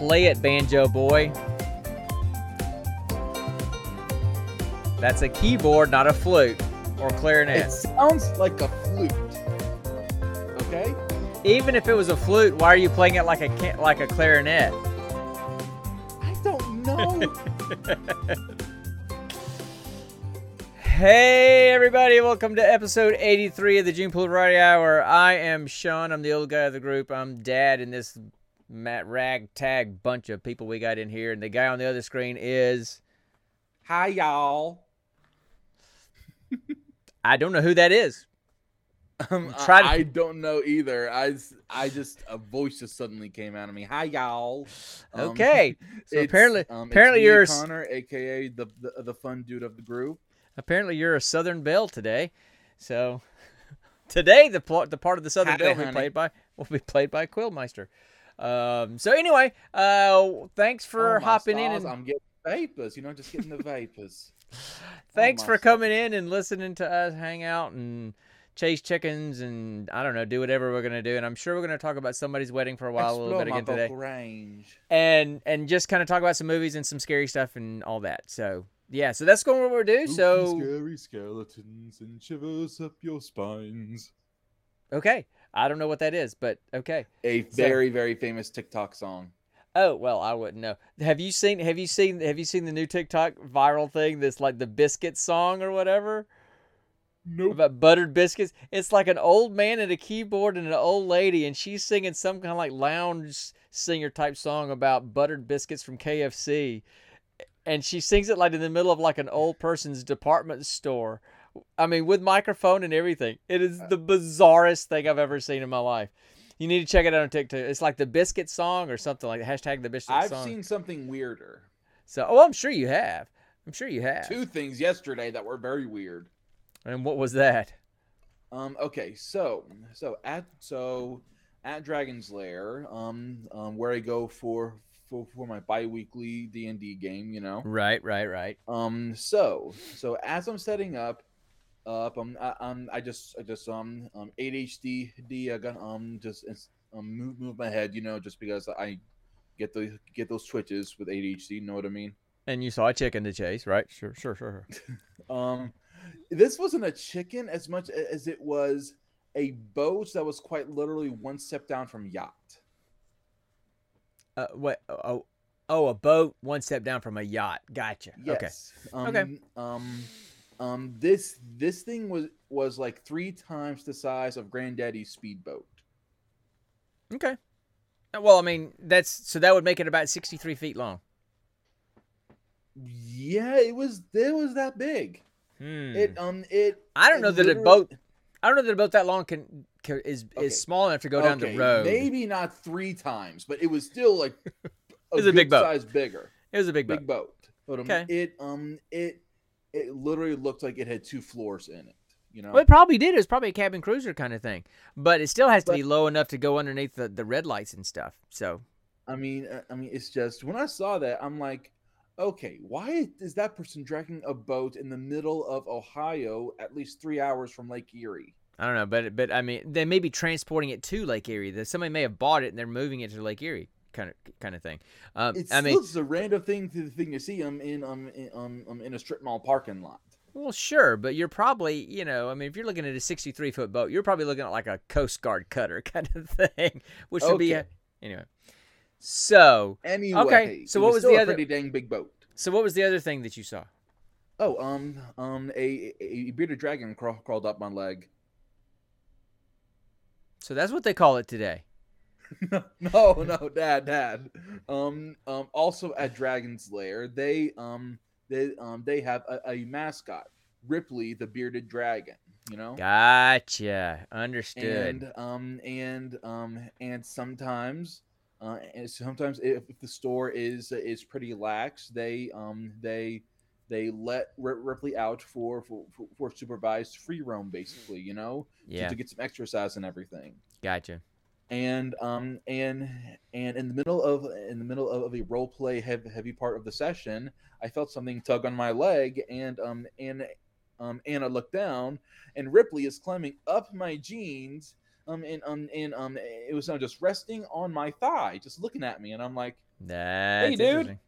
Play it, Banjo Boy. That's a keyboard, not a flute or clarinet. It sounds like a flute. Okay. Even if it was a flute, why are you playing it like a like a clarinet? I don't know. Hey everybody, welcome to episode 83 of the Gene Pool Variety Hour. I am Sean, I'm the old guy of the group. I'm dad in this ragtag bunch of people we got in here, and the guy on the other screen is Hi, y'all. I don't know who that is. Um, I, to- I don't know either. I, I just a voice just suddenly came out of me. Hi, y'all. Um, Okay, so apparently, um, apparently you're Connor, aka the, the the fun dude of the group. apparently you're a Southern Belle today. So today the pl- the part of the Southern Howdy, Belle will be played by will be played by QuillMiester. Um, so anyway, uh, thanks for Oh, my hopping in and I'm getting vapors. You know, just getting the vapors. Thanks my for stuff. coming in and listening to us hang out and chase chickens and I don't know, do whatever we're gonna do. And I'm sure we're gonna talk about somebody's wedding for a while a little bit again today, vocal range. and and just kind of talk about some movies and some scary stuff and all that. So yeah, so that's going to what we're doing. So scary skeletons and shivers up your spines. okay, I don't know what that is, but okay. A So- very very famous TikTok song. Oh well, I wouldn't know. Have you seen? Have you seen? Have you seen the new TikTok viral thing? That's like the biscuit song or whatever. Nope. about buttered biscuits. It's like an old man and a keyboard and an old lady, and she's singing some kind of like lounge singer type song about buttered biscuits from KFC. And she sings it like in the middle of like an old person's department store. I mean, with microphone and everything. It is the bizarrest thing I've ever seen in my life. You need to check it out on TikTok. It's like the biscuit song or something like hashtag the biscuit I've song. seen something weirder. So, oh, I'm sure you have. I'm sure you have. Two things yesterday that were very weird. And what was that? Um. Okay. So so at so at Dragon's Lair, um, um, where I go for for for my bi-weekly D and D game, you know. Right, right, right. Um. So so as I'm setting up, up, um, I, um, I just I just um um ADHD D I got um just um move move my head, you know, just because I get the get those twitches with ADHD. You know what I mean? And you saw a chicken to chase, right? Sure, sure, sure. Um, this wasn't a chicken as much as it was a boat that was quite literally one step down from yacht. Uh, what? Oh, oh, a boat one step down from a yacht. Gotcha. Okay. Yes. Um, Okay. Um, um, this this thing was was like three times the size of Granddaddy's speedboat. Okay. Uh, Well, I mean, that's so that would make it about sixty-three feet long. Yeah, it was. It was that big. Hmm. It um it. I don't know that a boat. I don't know that a boat that long can, can is Okay. is small enough to go down okay, the road. Maybe not three times, but it was still like a, was a big boat. size bigger. It was a big boat. big boat. But um, Okay. it um it it literally looked like it had two floors in it. You know. Well, it probably did. It was probably a cabin cruiser kind of thing, but it still has to But- be low enough to go underneath the, the red lights and stuff. So I mean, uh, I mean, it's just when I saw that, I'm like, okay, why is that person dragging a boat in the middle of Ohio, at least three hours from Lake Erie? I don't know, but but I mean, they may be transporting it to Lake Erie. That somebody may have bought it and they're moving it to Lake Erie, kind of kind of thing. Um, It's I mean, just a random thing to the thing to see um in um in, um, um in a strip mall parking lot. Well, sure, but you're probably, you know, I mean, if you're looking at a 63 foot boat, you're probably looking at like a Coast Guard cutter kind of thing, which would be a, anyway. So, Anyway, so what was still the other- pretty dang big boat? so what was the other thing that you saw? Oh, um, um, a, a bearded dragon craw- crawled up my leg. So that's what they call it today. no, no, dad, dad. Um, um, also at Dragon's Lair, they um, they um, they have a, a mascot, Ripley the bearded dragon. You know, Gotcha. Understood. and um, and um, and sometimes, uh, and sometimes if, if the store is is pretty lax, they um, they they let Ripley out for for, for supervised free roam, basically. You know, to- yeah. to get some exercise and everything Gotcha. And um and and in the middle of in the middle of a role play heavy, heavy part of the session i felt something tug on my leg and um and um and i looked down and ripley is climbing up my jeans um and um and um it was uh, just resting on my thigh just looking at me and i'm like That's Hey, dude. interesting.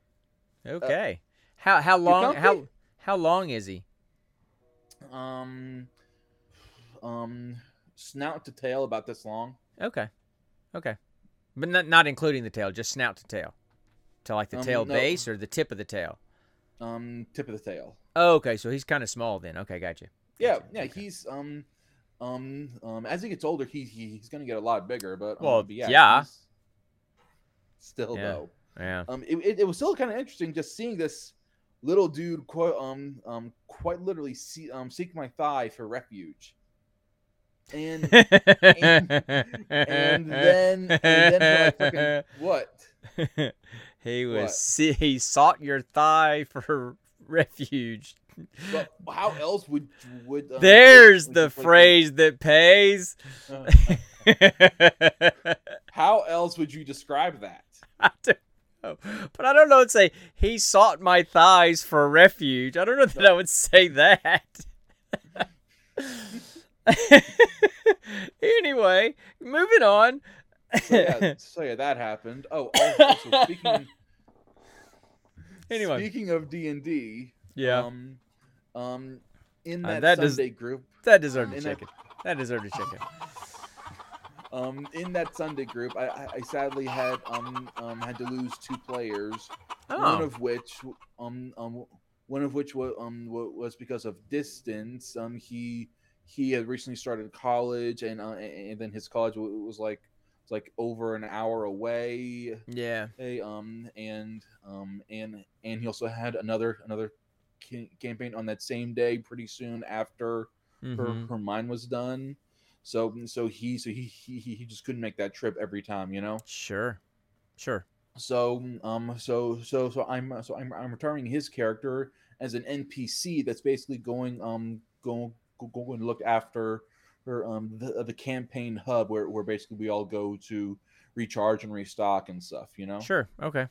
Okay. how how long how how long is he? Um, um, snout to tail about this long. Okay. Okay. But not not including the tail, just snout to tail. To like the Um, tail no. base or the tip of the tail. Um, tip of the tail. Oh, okay, so he's kind of small then. Okay, gotcha. Yeah, Gotcha, yeah. okay. He's um, um, um. As he gets older, he, he he's gonna get a lot bigger. But um, Well, but yeah, yeah. Still Yeah. though, Yeah. um, it, it, it was still kind of interesting just seeing this little dude quite um um quite literally see, um seek my thigh for refuge, and and then and then like fucking what? he was What? he sought your thigh for refuge. But how else would would um, There's would- the would put phrase that pays. Uh, how else would you describe that? I don't know. But I don't know. It'd say he sought my thighs for refuge. I don't know that I would say that. anyway, moving on. So yeah, so yeah, that happened. Oh, also speaking Anyway. speaking of D and D, yeah, um, um, in Uh, that, that does- Sunday group, that deserved a in that- That deserved a chicken. um, in that Sunday group, I, I, I sadly had um, um had to lose two players. One Oh, of which um um one of which was um was because of distance. Um, he he had recently started college, and uh, and then his college was like was like over an hour away. yeah. Hey, um, and um, and and he also had another another ca- campaign on that same day, pretty soon after her, Mhm. her mine was done. So so he so he, he he he just couldn't make that trip every time, you know. Sure, sure. So um so so so I'm so I'm I'm returning his character as an NPC that's basically going um going going and look after her um the the campaign hub where where basically we all go to recharge and restock and stuff, you know. Sure. Okay.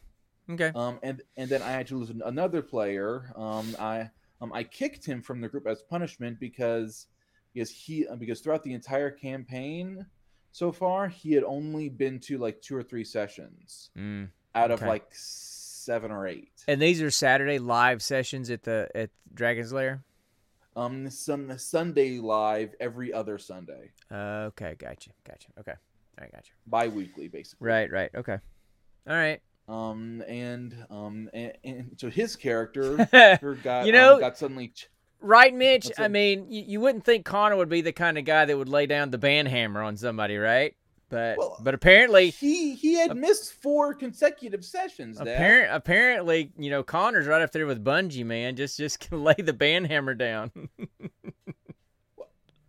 Okay. Um, and and then I had to lose another player. Um, I um I kicked him from the group as punishment because because he uh, because throughout the entire campaign so far he had only been to like two or three sessions Mm. out of Okay. like seven or eight. And these are Saturday live sessions at the at Dragon's Lair. Um, some Sunday live every other Sunday, Okay, gotcha, gotcha. Okay, I gotcha. bi-weekly basically. Right, right. Okay. All right. Um, and um, and, and so his character got You know- um, got suddenly. Ch- right, Mitch. I mean, you, you wouldn't think Connor would be the kind of guy that would lay down the ban hammer on somebody, right? But Well, but apparently, he he had missed four consecutive sessions. Apparent apparently, you know, Connor's right up there with Bungie, man. Just just can lay the ban hammer down.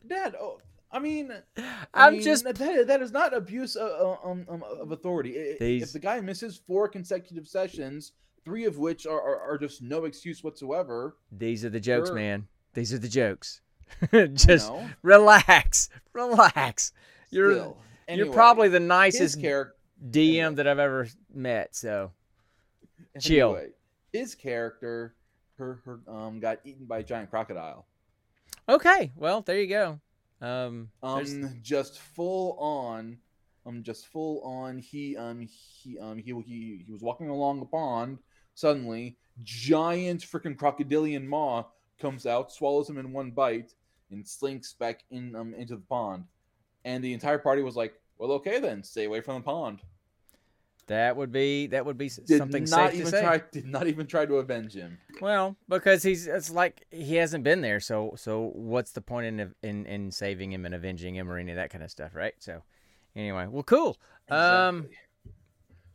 Dad, oh, I mean, I I'm mean, just that, that is not abuse of, um, um, of authority. These- If the guy misses four consecutive sessions, three of which are, are, are just no excuse whatsoever, these are the jokes, Sure. man. These are the jokes. you just know, relax, relax. You're still. You're probably the nicest character. DM that I've ever met. So chill. Anyway, his character, her, her, um, got eaten by a giant crocodile. okay, well there you go. Um, there's- Um, just full on, um, just full on. He, um, he, um, he, he, he was walking along the pond. Suddenly, giant freaking crocodilian maw comes out, swallows him in one bite, and slinks back in, um, into the pond. And the entire party was like, "Well, okay then, stay away from the pond." that would be that would be Did something not safe even to say. try. Did not even try to avenge him. Well, because he's it's like he hasn't been there, so so what's the point in in in saving him and avenging him or any of that kind of stuff, right? So anyway, well, cool. Um,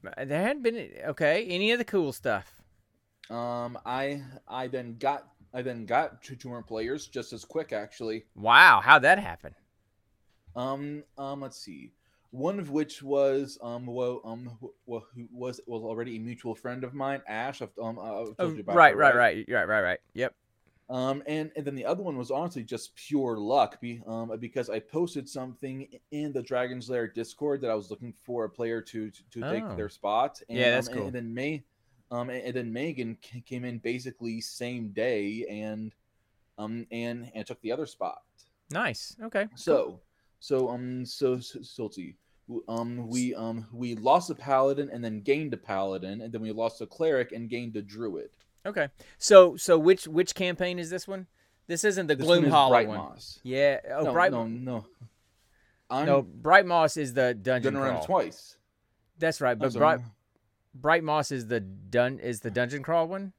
Exactly. there hadn't been okay. Any of the cool stuff? Um, I I then got I then got two, two more players just as quick actually. Wow, how'd that happen? Um, um, let's see. One of which was um, well, um, who, who was was already a mutual friend of mine, Ash. I've, um, I've told Oh, you about right, her, right, right, right, right, right. Yep. Um, and and then the other one was honestly just pure luck, be, um, because I posted something in the Dragon's Lair Discord that I was looking for a player to to, to Oh. take their spot. And, Yeah, that's um, cool. And then May, um, and, and then Megan came in basically same day and um and and took the other spot. Nice. Okay. So, so um, so so, so let's see. w- um, we um, we lost a paladin and then gained a paladin, and then we lost a cleric and gained a druid. Okay. So so which which campaign is this one? This isn't the This one Gloom is Hollow Bright one. Moss. Yeah. Oh, no, Bright. no, no. I'm no, Bright Moss is the dungeon done around crawl. twice. That's right. But. Bright Bright Moss is the dun is the dungeon crawl one.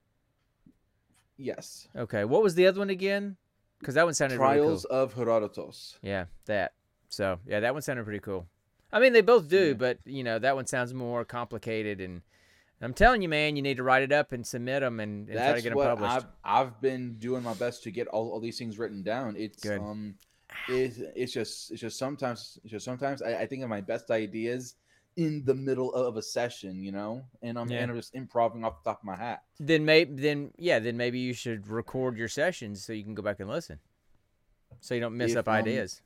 Yes. Okay. What was the other one again? Because that one sounded really cool. Trials of Herodotus. Yeah, that. So yeah, that one sounded pretty cool. I mean, they both do, Yeah. but you know that one sounds more complicated. And I'm telling you, man, you need to write it up and submit them and, and try to get them what published. I've I've been doing my best to get all, all these things written down. It's Good. um, it, it's just it's just sometimes it's just sometimes I, I think of my best ideas in the middle of a session, you know, and I'm Yeah. and I'm just improvising off the top of my hat. Then maybe then yeah, then maybe you should record your sessions so you can go back and listen, so you don't mess If, up um, ideas.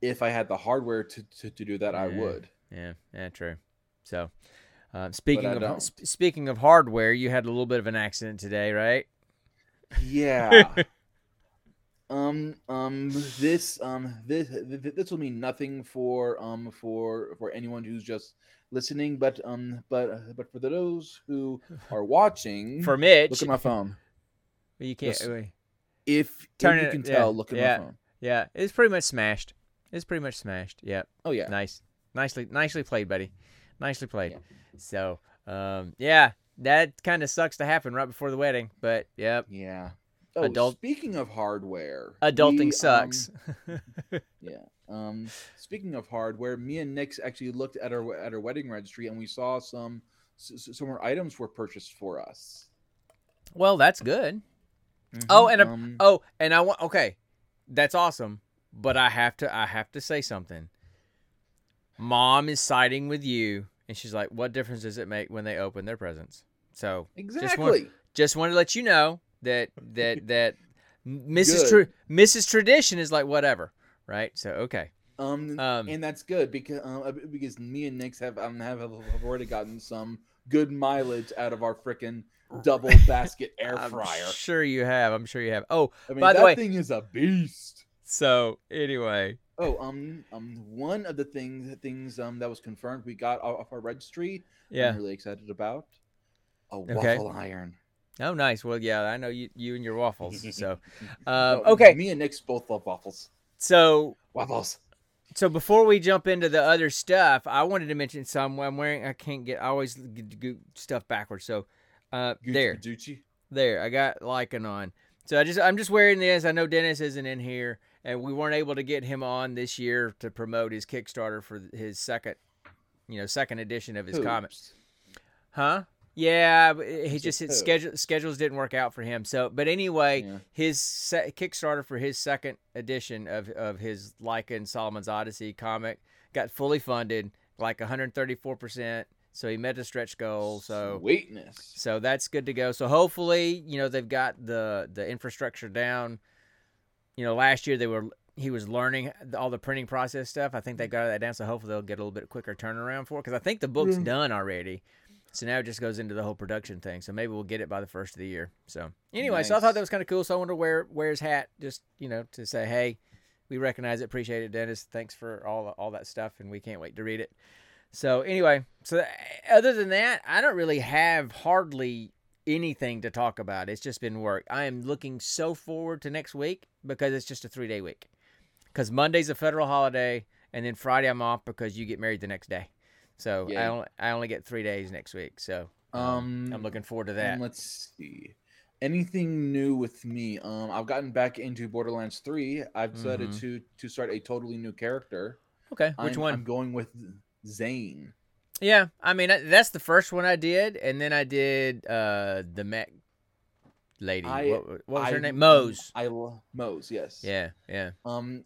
If I had the hardware to, to, to do that, I would. Yeah, yeah, true. So, uh, speaking of sp- speaking of hardware, you had a little bit of an accident today, right? Yeah. um. Um. This. Um. This. This will mean nothing for. Um. For. For anyone who's just listening, but. Um. But. But for those who are watching, For Mitch, look at my phone. you can't. Wait. If, Turn if you it- can yeah, tell, look at yeah. my phone. Yeah, it's pretty much smashed. It's pretty much smashed. Yeah, Oh yeah. nice, nicely, nicely played, buddy. Nicely played. Yeah. So, um, yeah, that kind of sucks to happen right before the wedding, but yep, Yeah. Oh, Adult- Speaking of hardware, adulting we, um, sucks. Yeah. Um, speaking of hardware, me and Nick actually looked at our at our wedding registry and we saw some some more items were purchased for us. well, that's good. Oh, Mhm, and a- um, Oh, and I want okay, that's awesome. But I have to I have to say something. Mom is siding with you, and she's like, "What difference does it make when they open their presents?" So exactly. just want to let you know that that that Mrs. Tra- Mrs. Tradition is like whatever, right? So okay, um, um, and that's good because uh, because me and Nick's have um have, have already gotten some good mileage out of our freaking double basket air I'm fryer. sure you have. I'm sure you have. Oh, I mean, by the that way- thing is a beast. So anyway, Oh, um, um, one of the things things um that was confirmed we got off our registry. yeah. I'm really excited about a Okay. waffle iron. Oh, nice. Well, yeah, I know you you and your waffles. So, um, okay, Me and Nick's both love waffles. so Waffles. So before we jump into the other stuff, I wanted to mention some. I'm wearing. I can't get. I always get get stuff backwards. So, uh, Gucci there, Gucci. there. I got Lycan on. So I just. I'm just wearing this. I know Dennis isn't in here, and we weren't able to get him on this year to promote his Kickstarter for his second, you know, second edition of his Hoops. comics. Huh? Yeah, he just his schedule schedules didn't work out for him. So, but anyway, Yeah. his se- Kickstarter for his second edition of of his Lycan Solomon's Odyssey comic got fully funded, like 134 percent. So he met a stretch goal. So Sweetness. so that's good to go. So hopefully, you know, they've got the the infrastructure down. You know, last year they were he was learning all the printing process stuff. I think they got that down. So hopefully they'll get a little bit quicker turnaround for it because I think the book's Yeah. done already. So now it just goes into the whole production thing. So maybe we'll get it by the first of the year. So anyway, so I thought that was kind of cool. So I wanted to wear wear his hat just you know to say hey, we recognize it, appreciate it, Dennis. Thanks for all all that stuff, and we can't wait to read it. So anyway, so uh, other than that, I don't really have hardly anything to talk about. It's just been work. I am looking so forward to next week because it's just a three day week. Because Monday's a federal holiday, and then Friday I'm off because you get married the next day. So I only I only get three days next week. So um, Um, I'm looking forward to that. let's see. Anything new with me? Um, I've gotten back into Borderlands 3. I've decided Mhm. to to start a totally new character. Okay, which I'm, one? I'm going with Zane. Yeah, I mean that's the first one I did, and then I did uh the mech lady. I- what, what was her name? Moze. I Moze, yes. Yeah, yeah. Um,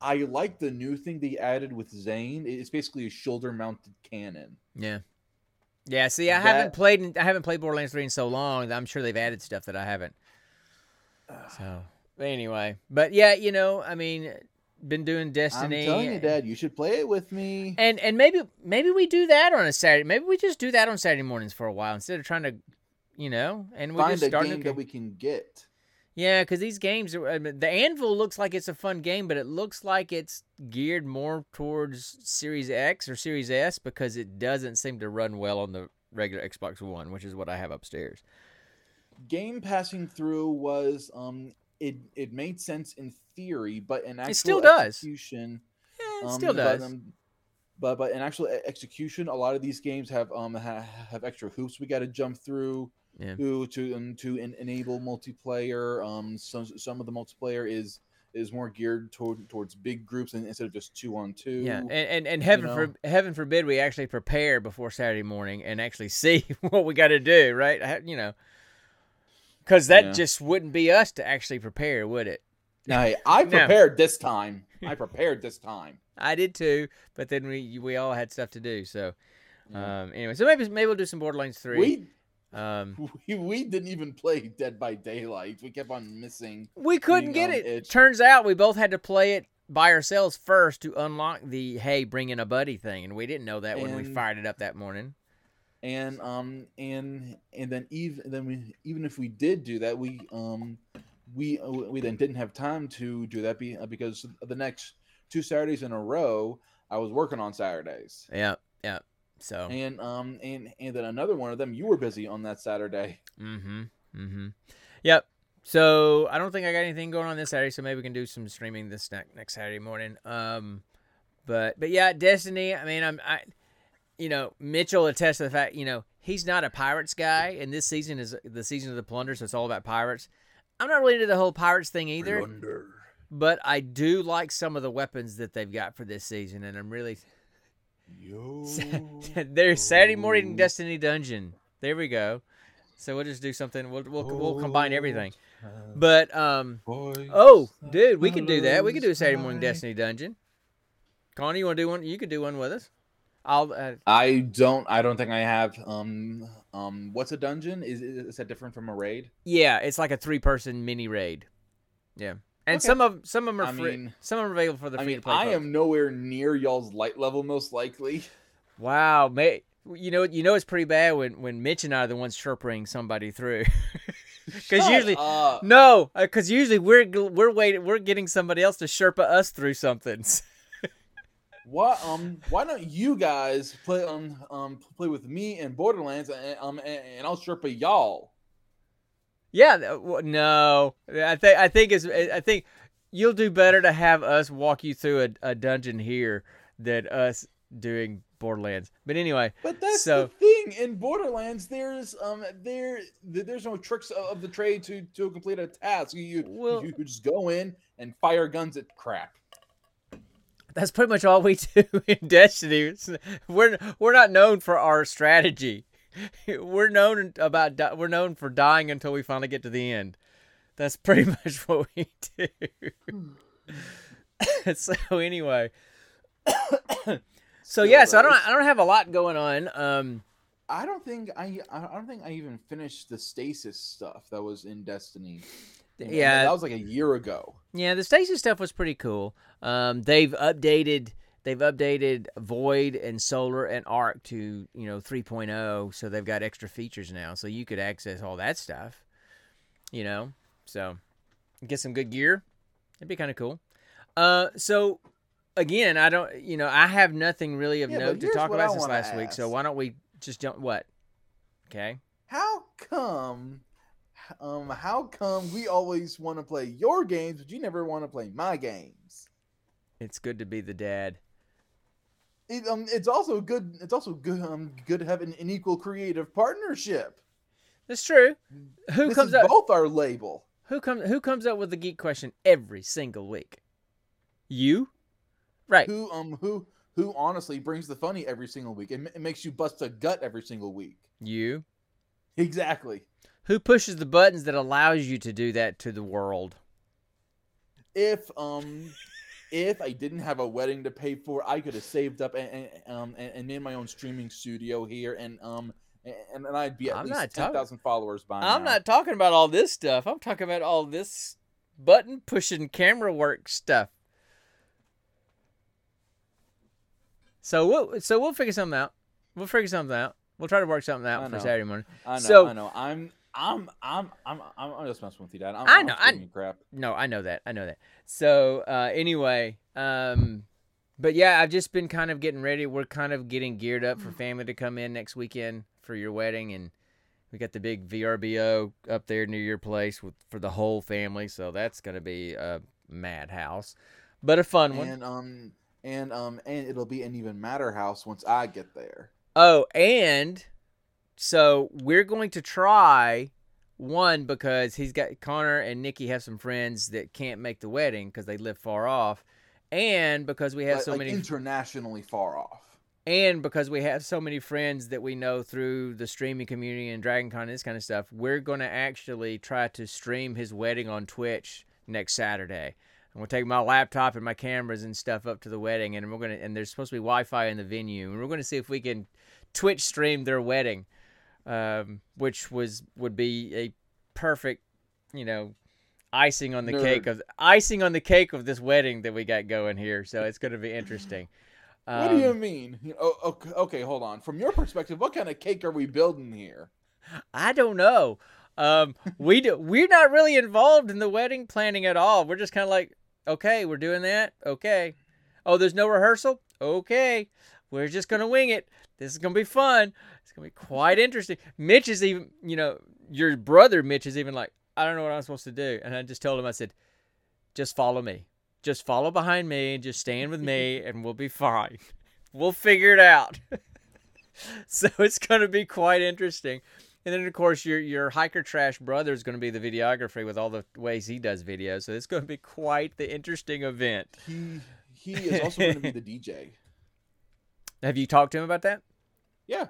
I like the new thing they added with Zane. It's basically a shoulder-mounted cannon. Yeah. Yeah, see, I haven't played I haven't played Borderlands 3 in so long that I'm sure they've added stuff that I haven't. So, anyway, but yeah, you know, I mean, been doing Destiny I'm telling you, Dad, you should play it with me. and and maybe maybe we do that on a Saturday. Maybe we just do that on Saturday mornings for a while instead of trying to, you know, and we Find just a start game new that we can get. Yeah, because these games, are, the Anvil looks like it's a fun game, but it looks like it's geared more towards Series X or Series S because it doesn't seem to run well on the regular Xbox One, which is what I have upstairs. Game passing through was um it it made sense in theory, but in actual still does. execution, Yeah, it um, still but, does. um, but but in actual execution, a lot of these games have um ha- have extra hoops we got to jump through Yeah. to to um, to en- enable multiplayer. Um, some some of the multiplayer is is more geared toward towards big groups and instead of just two on two. Yeah, and and, and heaven know? for heaven forbid we actually prepare before Saturday morning and actually see what we got to do, right? You know, because that Yeah. just wouldn't be us to actually prepare, would it? Hey, I No. prepared this time. I prepared this time. I did too, but then we we all had stuff to do. So Yeah. um, anyway, so maybe maybe we'll do some Borderlands three. we um, we, we didn't even play Dead by Daylight. We kept on missing. we couldn't get it. edge. Turns out we both had to play it by ourselves first to unlock the hey bring in a buddy thing, and we didn't know that when we fired it up that morning. And um and and then even then we even if we did do that, we um we uh, we then didn't have time to do that be, uh, because the next two Saturdays in a row I was working on Saturdays. Yeah, yeah. So And um and and then another one of them you were busy on that Saturday. Mm-hmm. Mm-hmm. Yep. So I don't think I got anything going on this Saturday, so maybe we can do some streaming this next next Saturday morning. Um, but but yeah, Destiny. I mean, I'm I, you know, Mitchell attests to the fact you know he's not a pirates guy, and this season is the season of the plunder, so it's all about pirates. I'm not really into the whole pirates thing either, but I do like some of the weapons that they've got for this season, and I'm really Yo. there's Saturday morning Oh. Destiny dungeon. There we go. So we'll just do something. We'll we'll, we'll combine everything. But um, oh, dude, we can do that. We can do a Saturday morning Destiny dungeon. Connie, you want to do one? You could do one with us. I'll. Uh, I don't. I don't think I have. Um. Um. What's a dungeon? Is is that different from a raid? yeah, it's like a three-person mini raid. Yeah, and Okay. some of some of them are I free. mean- some of them are available for the I free mean, to play. I folks. am nowhere near y'all's light level, most likely. Wow, mate. You know, you know it's pretty bad when when Mitch and I are the ones chirping somebody through. Because usually, up. no, because usually we're we're waiting, we're getting somebody else to Sherpa us through something. What? Um. Why don't you guys play um um play with me in Borderlands and um and, and I'll Sherpa y'all. Yeah, no, I think I think it's I think you'll do better to have us walk you through a, a dungeon here than us doing Borderlands. But anyway, But that's So- the thing in Borderlands. There's um there there's no tricks of the trade to to complete a task. You you, Well- you just go in and fire guns at crap. That's pretty much all we do in Destiny. We're we're not known for our strategy. We're known about di- we're known for dying until we finally get to the end. That's pretty much what we do. so anyway, so yeah, so I don't I don't have a lot going on. Um, I don't think I I don't think I even finished the stasis stuff that was in Destiny. And Yeah. that was like a year ago. Yeah, the stasis stuff was pretty cool. Um, they've updated they've updated Void and Solar and Arc to you know 3.0, so they've got extra features now, so you could access all that stuff. You know, so get some good gear. It'd be kind of cool. Uh, so again, I don't, you know, I have nothing really of Yeah, note to talk what I about since last week. So why don't we just jump? What? Okay. How come? Um, how come we always want to play your games, but you never want to play my games? It's good to be the dad. It, um, it's also good. It's also good. Um, good to have an, an equal creative partnership. That's true. Who this comes is up? both our label. Who comes who comes up with the geek question every single week? You? Right. Who um who who honestly brings the funny every single week? It, it makes you bust a gut every single week. You. Exactly. Who pushes the buttons that allows you to do that to the world? If um if I didn't have a wedding to pay for, I could have saved up and, and um and, and made my own streaming studio here, and um and, and I'd be at I'm least ten thousand followers by now. I'm now. not talking about all this stuff. I'm talking about all this button pushing camera work stuff. So we'll so we'll figure something out. We'll figure something out. We'll try to work something I out for know. Saturday morning. I know. so- I know. I'm I'm I'm I'm I'm, I'm just messing with you, Dad. I'm, I I'm know, I- crap. No, I know that. I know that. So uh, anyway, um, but yeah, I've just been kind of getting ready. We're kind of getting geared up for family to come in next weekend for your wedding, and we got the big VRBO up there near your place with for the whole family. So that's gonna be a madhouse, but a fun one. And um and um and it'll be an even madder house once I get there. Oh, and so we're going to try one because he's got Connor and Nikki have some friends that can't make the wedding because they live far off, and because we have Like- so like many, internationally far off. and because we have so many friends that we know through the streaming community and Dragon Con and this kind of stuff, we're going to actually try to stream his wedding on Twitch next Saturday. I'm gonna take my laptop and my cameras and stuff up to the wedding, and we're gonna and there's supposed to be Wi-Fi in the venue, and we're gonna see if we can Twitch stream their wedding, um, which was would be a perfect, you know, icing on the cake of icing on the cake of this wedding that we got going here. So it's gonna be interesting. what do you Um, mean? Oh, okay, okay, hold on. From your perspective, what kind of cake are we building here? I don't know. Um, we do, we're not really involved in the wedding planning at all. We're just kind of like, okay, we're doing that. Okay. Oh, there's no rehearsal. Okay, we're just gonna wing it. This is gonna be fun. It's gonna be quite interesting. Mitch is even, you know, your brother Mitch is even like, I don't know what I'm supposed to do, and I just told him, I said, just follow me. Just follow behind me and just stand with me, and we'll be fine. We'll figure it out. so it's gonna be quite interesting. And then of course your your hiker trash brother is going to be the videographer with all the ways he does videos. So it's going to be quite the interesting event. He he is also going to be the DJ. Have you talked to him about that? Yeah.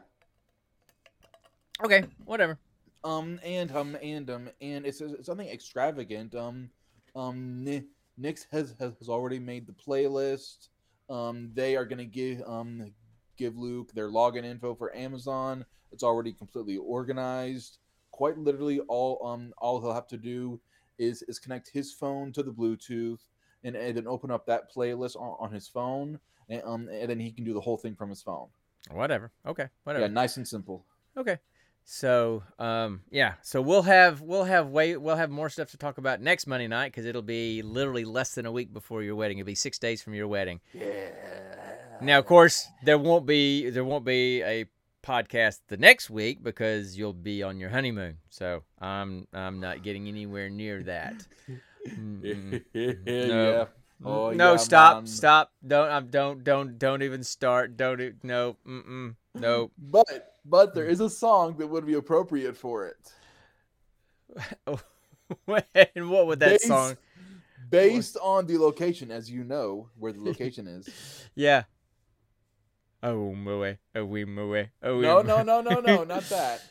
Okay, whatever. Um and um and um and it's, it's something extravagant. Um um Ni- Nix has, has has already made the playlist. Um they are gonna give um give Luke their login info for Amazon. It's already completely organized. Quite literally all um all he'll have to do is is connect his phone to the Bluetooth and, and then open up that playlist on, on his phone and um and then he can do the whole thing from his phone. Whatever. Okay, whatever. Yeah, nice and simple. Okay. So, um, yeah. So we'll have we'll have way we'll have more stuff to talk about next Monday night because it'll be literally less than a week before your wedding. It'll be six days from your wedding. Yeah. Now, of course, there won't be there won't be a podcast the next week because you'll be on your honeymoon. So I'm I'm not getting anywhere near that. Mm-mm. yeah. No. Oh, no, yeah, stop, man. stop! Don't, um, don't, don't, don't even start. Don't, no, mm-mm, no. But but there is a song that would be appropriate for it. and what would that Based- song? Based on the location, as you know where the location is. Yeah. Oh, moe, oh, we moe, oh, we No, no, no, no, no, not that.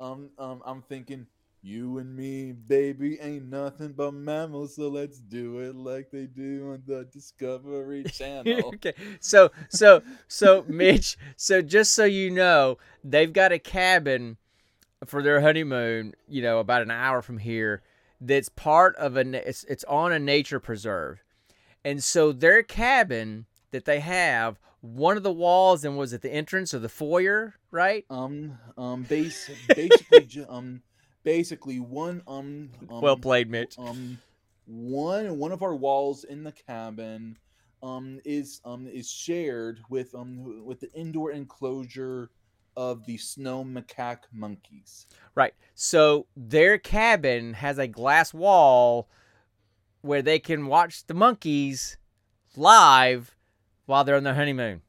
Um, um, I'm thinking you and me, baby, ain't nothing but mammals, so let's do it like they do on the Discovery Channel. okay. So so so Mitch, so just so you know, they've got a cabin for their honeymoon, you know, about an hour from here that's part of a it's, it's on a nature preserve. And so their cabin that they have, one of the walls and was it the entrance or the foyer, right? Um, um, base, basically, um, basically one, um, um well played, Mitch. um one one of our walls in the cabin um is um is shared with um with the indoor enclosure of the snow macaque monkeys Right. So their cabin has a glass wall where they can watch the monkeys live while they're on their honeymoon.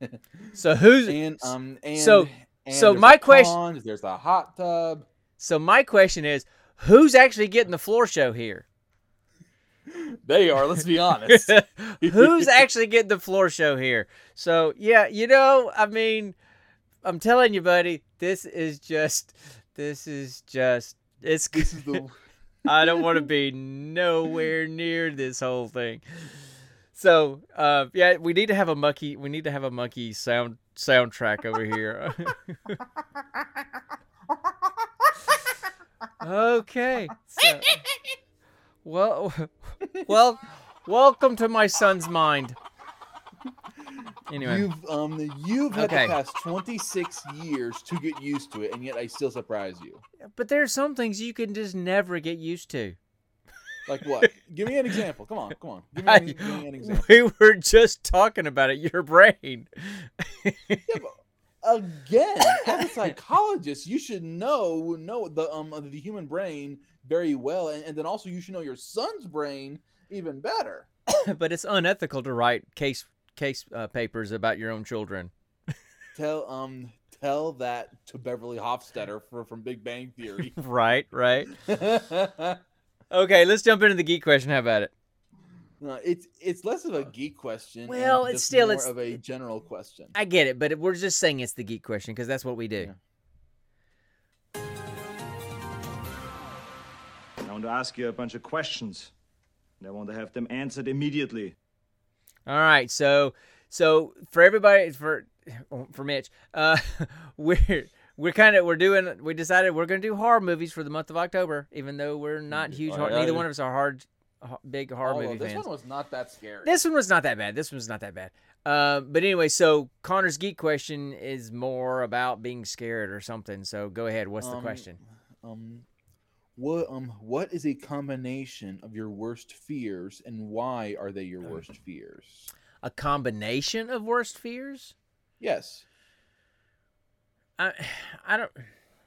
So who's and um and So- and so my question- there's a hot tub so my question is who's actually getting the floor show here? they are let's be honest who's actually getting the floor show here? So yeah, you know, I mean, I'm telling you, buddy, this is just this is just it's this is the I don't want to be nowhere near this whole thing. So, uh, yeah, we need to have a monkey. We need to have a monkey sound soundtrack over here. Okay. So, well, well, welcome to my son's mind. Anyway, You've um you've had Okay. the past 26 years to get used to it, and yet I still surprise you. but there are some things you can just never get used to. Like what? give me an example. Come on, come on. Give me an, give me an example. we were just talking about it. Your brain. Yeah, but again, as a psychologist, you should know know the um the human brain very well, and, and then also you should know your son's brain even better. but it's unethical to write case case uh, papers about your own children. Tell um tell that to Beverly Hofstadter for, from Big Bang Theory. right, right. Okay, let's jump into the geek question. How about it? No, it's it's less of a uh, geek question. and Well, it's just still- more it's- of a general question. I get it, but we're just saying it's the geek question because that's what we do. I want to ask you a bunch of questions. And I want to have them answered immediately. All right, so so for everybody for for Mitch, uh, we're we're kind of we're doing we decided we're gonna do horror movies for the month of October, even though we're not mm, huge. Oh, Horror, neither one of us are hard, ho- big horror Although movie this fans. one was not that scary. This one was not that bad. This one was not that bad. Uh, but anyway, so Connor's geek question is more about being scared or something. So go ahead. What's the Um, question? Um, what um what is a combination of your worst fears, and why are they your worst fears? A combination of worst fears? Yes. I I don't.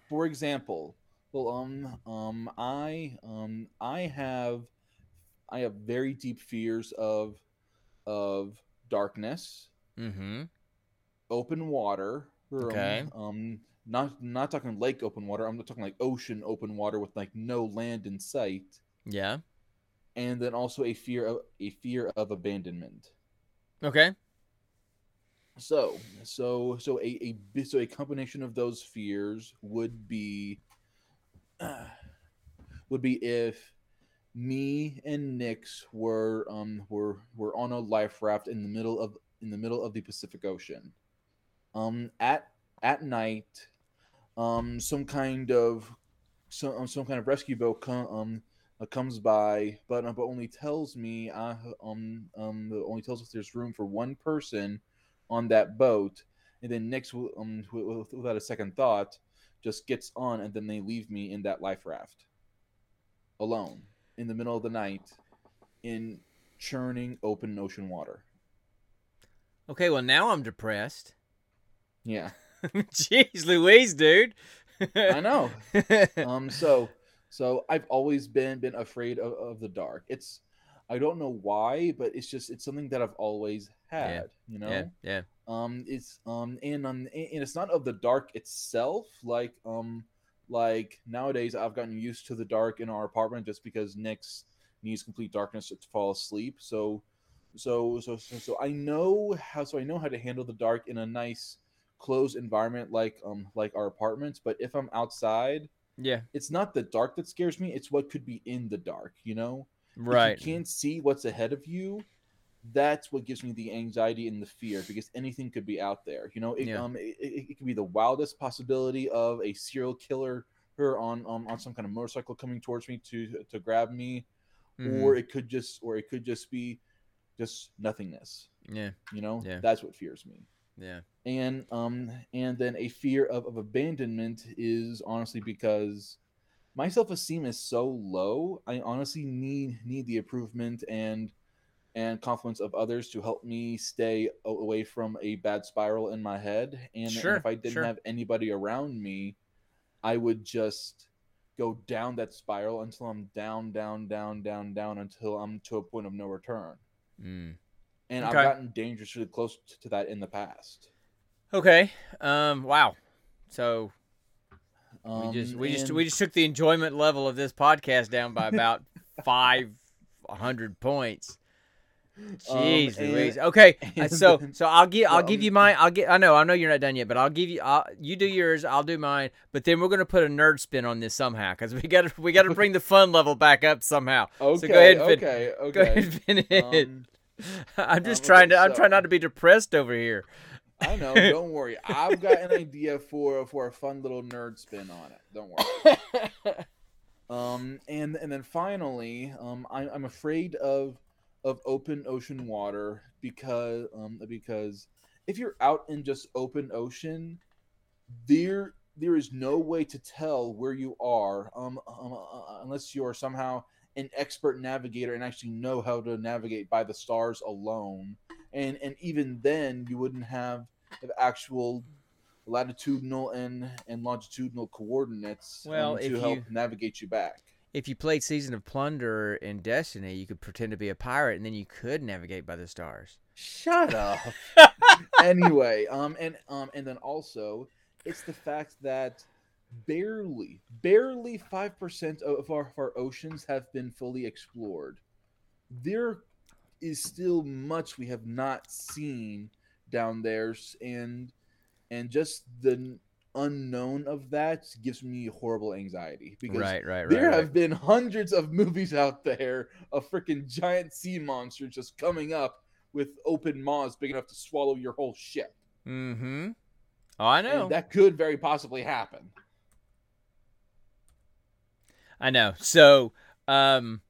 For example, well, um, um, I, um, I have, I have very deep fears of, of darkness, Mm-hmm. open water. um, Okay. Um, not not talking lake open water. I'm talking like ocean open water with like no land in sight, Yeah. and then also a fear of a fear of abandonment. Okay. So, so, so a, a so a combination of those fears would be would be if me and Nix were um were were on a life raft in the middle of in the middle of the Pacific Ocean. Um at at night, um some kind of some um, some kind of rescue boat um uh, comes by, but uh, but only tells me uh um um only tells us there's room for one person on that boat, and then Nix um wi- wi- without a second thought just gets on, and then they leave me in that life raft alone in the middle of the night in churning open ocean water. Okay. Well, now I'm depressed. Yeah, Jeez, Louise, dude. I know. um so so i've always been been afraid of, of the dark it's i don't know why but it's just it's something that i've always had you know Yeah. Yeah. um it's um and um and it's not of the dark itself like um like nowadays i've gotten used to the dark in our apartment just because nick's needs complete darkness to fall asleep so so so so, so i know how so i know how to handle the dark in a nice closed environment like um like our apartments but if i'm outside Yeah. it's not the dark that scares me it's what could be in the dark you know Right. if you can't see what's ahead of you that's what gives me the anxiety and the fear because anything could be out there you know it, Yeah. um it, it, it could be the wildest possibility of a serial killer her on um, on some kind of motorcycle coming towards me to to grab me Mhm. or it could just or it could just be just nothingness yeah. you know Yeah. that's what fears me Yeah. and um and then a fear of, of abandonment is honestly because my self-esteem is so low i honestly need need the improvement and and confidence of others to help me stay away from a bad spiral in my head and, and if i didn't sure. have anybody around me i would just go down that spiral until i'm down down down down down until i'm to a point of no return Mm. and Okay. i've gotten dangerously close to that in the past Okay. Um. Wow. So Um, we just we just we just took the enjoyment level of this podcast down by about five hundred points. Jeez, and- Louise. Okay, uh, and so so I'll give I'll well, give you um, mine. I'll get. I know I know you're not done yet, but I'll give you. I'll, you do yours. I'll do mine. But then we're gonna put a nerd spin on this somehow because we got to we got to bring the fun level back up somehow. Okay, so go ahead and fin- okay, okay. Go ahead and finish. Um, I'm just um, trying to. I'm trying not to be depressed over here. I know. Don't worry. I've got an idea for for a fun little nerd spin on it. Don't worry. Um, and and then finally, um, I'm I'm afraid of of open ocean water because um because if you're out in just open ocean, there there is no way to tell where you are um, um uh, unless you're somehow an expert navigator and actually know how to navigate by the stars alone. And and even then, you wouldn't have the actual latitudinal and and longitudinal coordinates Well, um, to help you- navigate you back. If you played Season of Plunder in Destiny, you could pretend to be a pirate, and then you could navigate by the stars. Shut up. anyway, um, and um, and then also, it's the fact that barely, barely five percent of our, of our oceans have been fully explored. There is still much we have not seen down there, and and just the unknown of that gives me horrible anxiety because Right, right, right. there have been hundreds of movies out there of freaking giant sea monsters just coming up with open maws big enough to swallow your whole ship. Mm-hmm. Oh, I know. And that could very possibly happen. I know. So, um,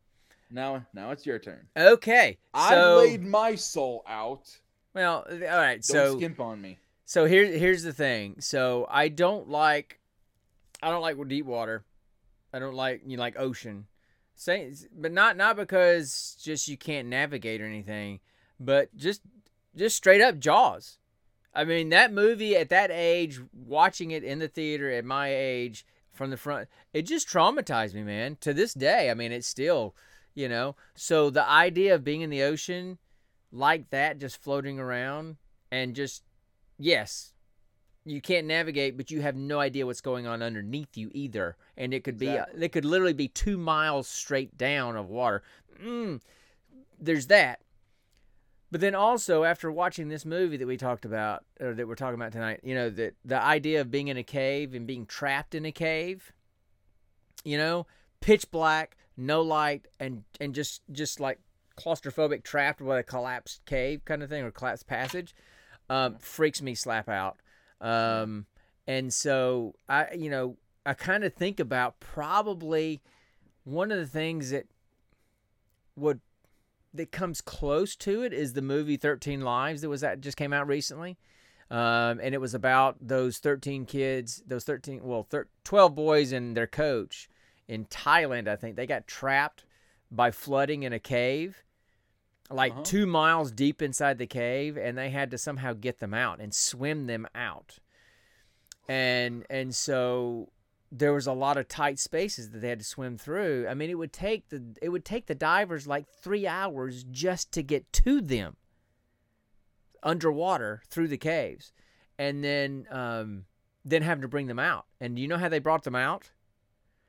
Now, now it's your turn. okay. I So, laid my soul out. well, all right. Don't So, skimp on me. So here's here's the thing. So I don't like, I don't like deep water. I don't like you like ocean. Say, but not not because just you can't navigate or anything, but just just straight up Jaws. I mean that movie at that age, watching it in the theater at my age from the front, it just traumatized me, man. To this day, I mean, it's still, you know. So the idea of being in the ocean like that, just floating around, and just yes, you can't navigate, but you have no idea what's going on underneath you either, and it could be it could literally be two miles straight down of water. Mm, there's that. But then also after watching this movie that we talked about or that we're talking about tonight, you know, that the idea of being in a cave and being trapped in a cave, you know, pitch black, no light and and just just like claustrophobic trapped with a collapsed cave kind of thing or collapsed passage um, freaks me slap out. Um, and so I, you know, I kind of think about probably one of the things that would that comes close to it is the movie 13 Lives that was that just came out recently. Um, and it was about those 13 kids, those 13, well, thir- 12 boys and their coach in Thailand, I think. They got trapped by flooding in a cave, like Uh-huh. two miles deep inside the cave, and they had to somehow get them out and swim them out. And and so there was a lot of tight spaces that they had to swim through. I mean, it would take the it would take the divers like three hours just to get to them underwater through the caves, and then um, then having to bring them out. And do you know how they brought them out?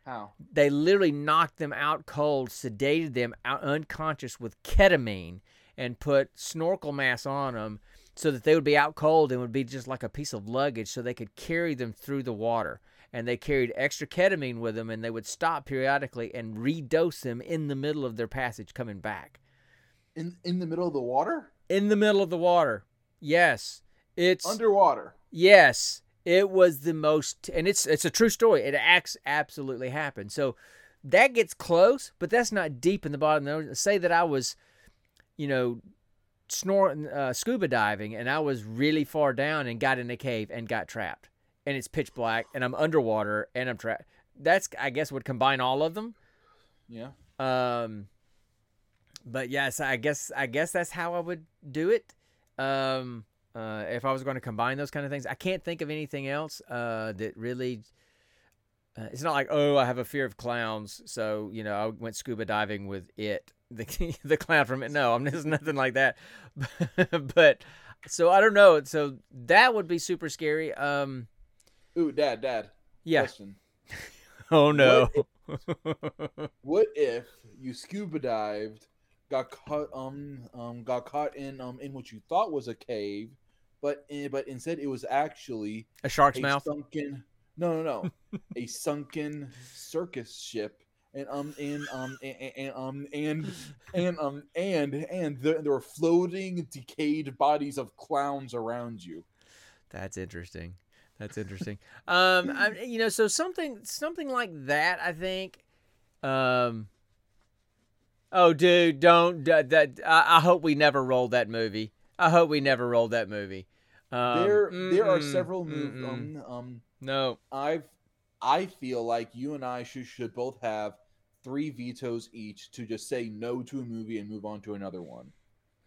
How? They literally knocked them out cold, sedated them out unconscious with ketamine, and put snorkel masks on them so that they would be out cold and would be just like a piece of luggage so they could carry them through the water. And they carried extra ketamine with them and they would stop periodically and redose them in the middle of their passage coming back. In in the middle of the water? In the middle of the water. Yes. It's Underwater. Yes, it was the most, and it's it's a true story. It acts absolutely happened. So that gets close, but that's not deep in the bottom. of the. Say that I was, you know, snorting, uh, scuba diving, and I was really far down and got in a cave and got trapped, and it's pitch black, and I'm underwater and I'm trapped. That's I guess would combine all of them. Yeah. Um, but yes, I guess I guess that's how I would do it. Um, uh, if I was going to combine those kind of things, I can't think of anything else uh, that really. Uh, it's not like oh, I have a fear of clowns, so you know I went scuba diving with it, the the clown from it. No, I'm there's nothing like that. but so I don't know. So that would be super scary. Um, Ooh, dad, dad. yeah. Question. Oh no. What if you scuba dived, got caught um um got caught in um in what you thought was a cave, but but instead it was actually a shark's a mouth. sunken no no no a sunken circus ship and um and um and, and um and and um and and there, there were floating decayed bodies of clowns around you. That's interesting. That's interesting. um, I, you know, so something something like that. I think. Um. Oh, dude, don't. That, that I, I hope we never rolled that movie. I hope we never rolled that movie. Um, there there are several mov- mm-mm. um um no. I've I feel like you and I should should both have three vetoes each to just say no to a movie and move on to another one.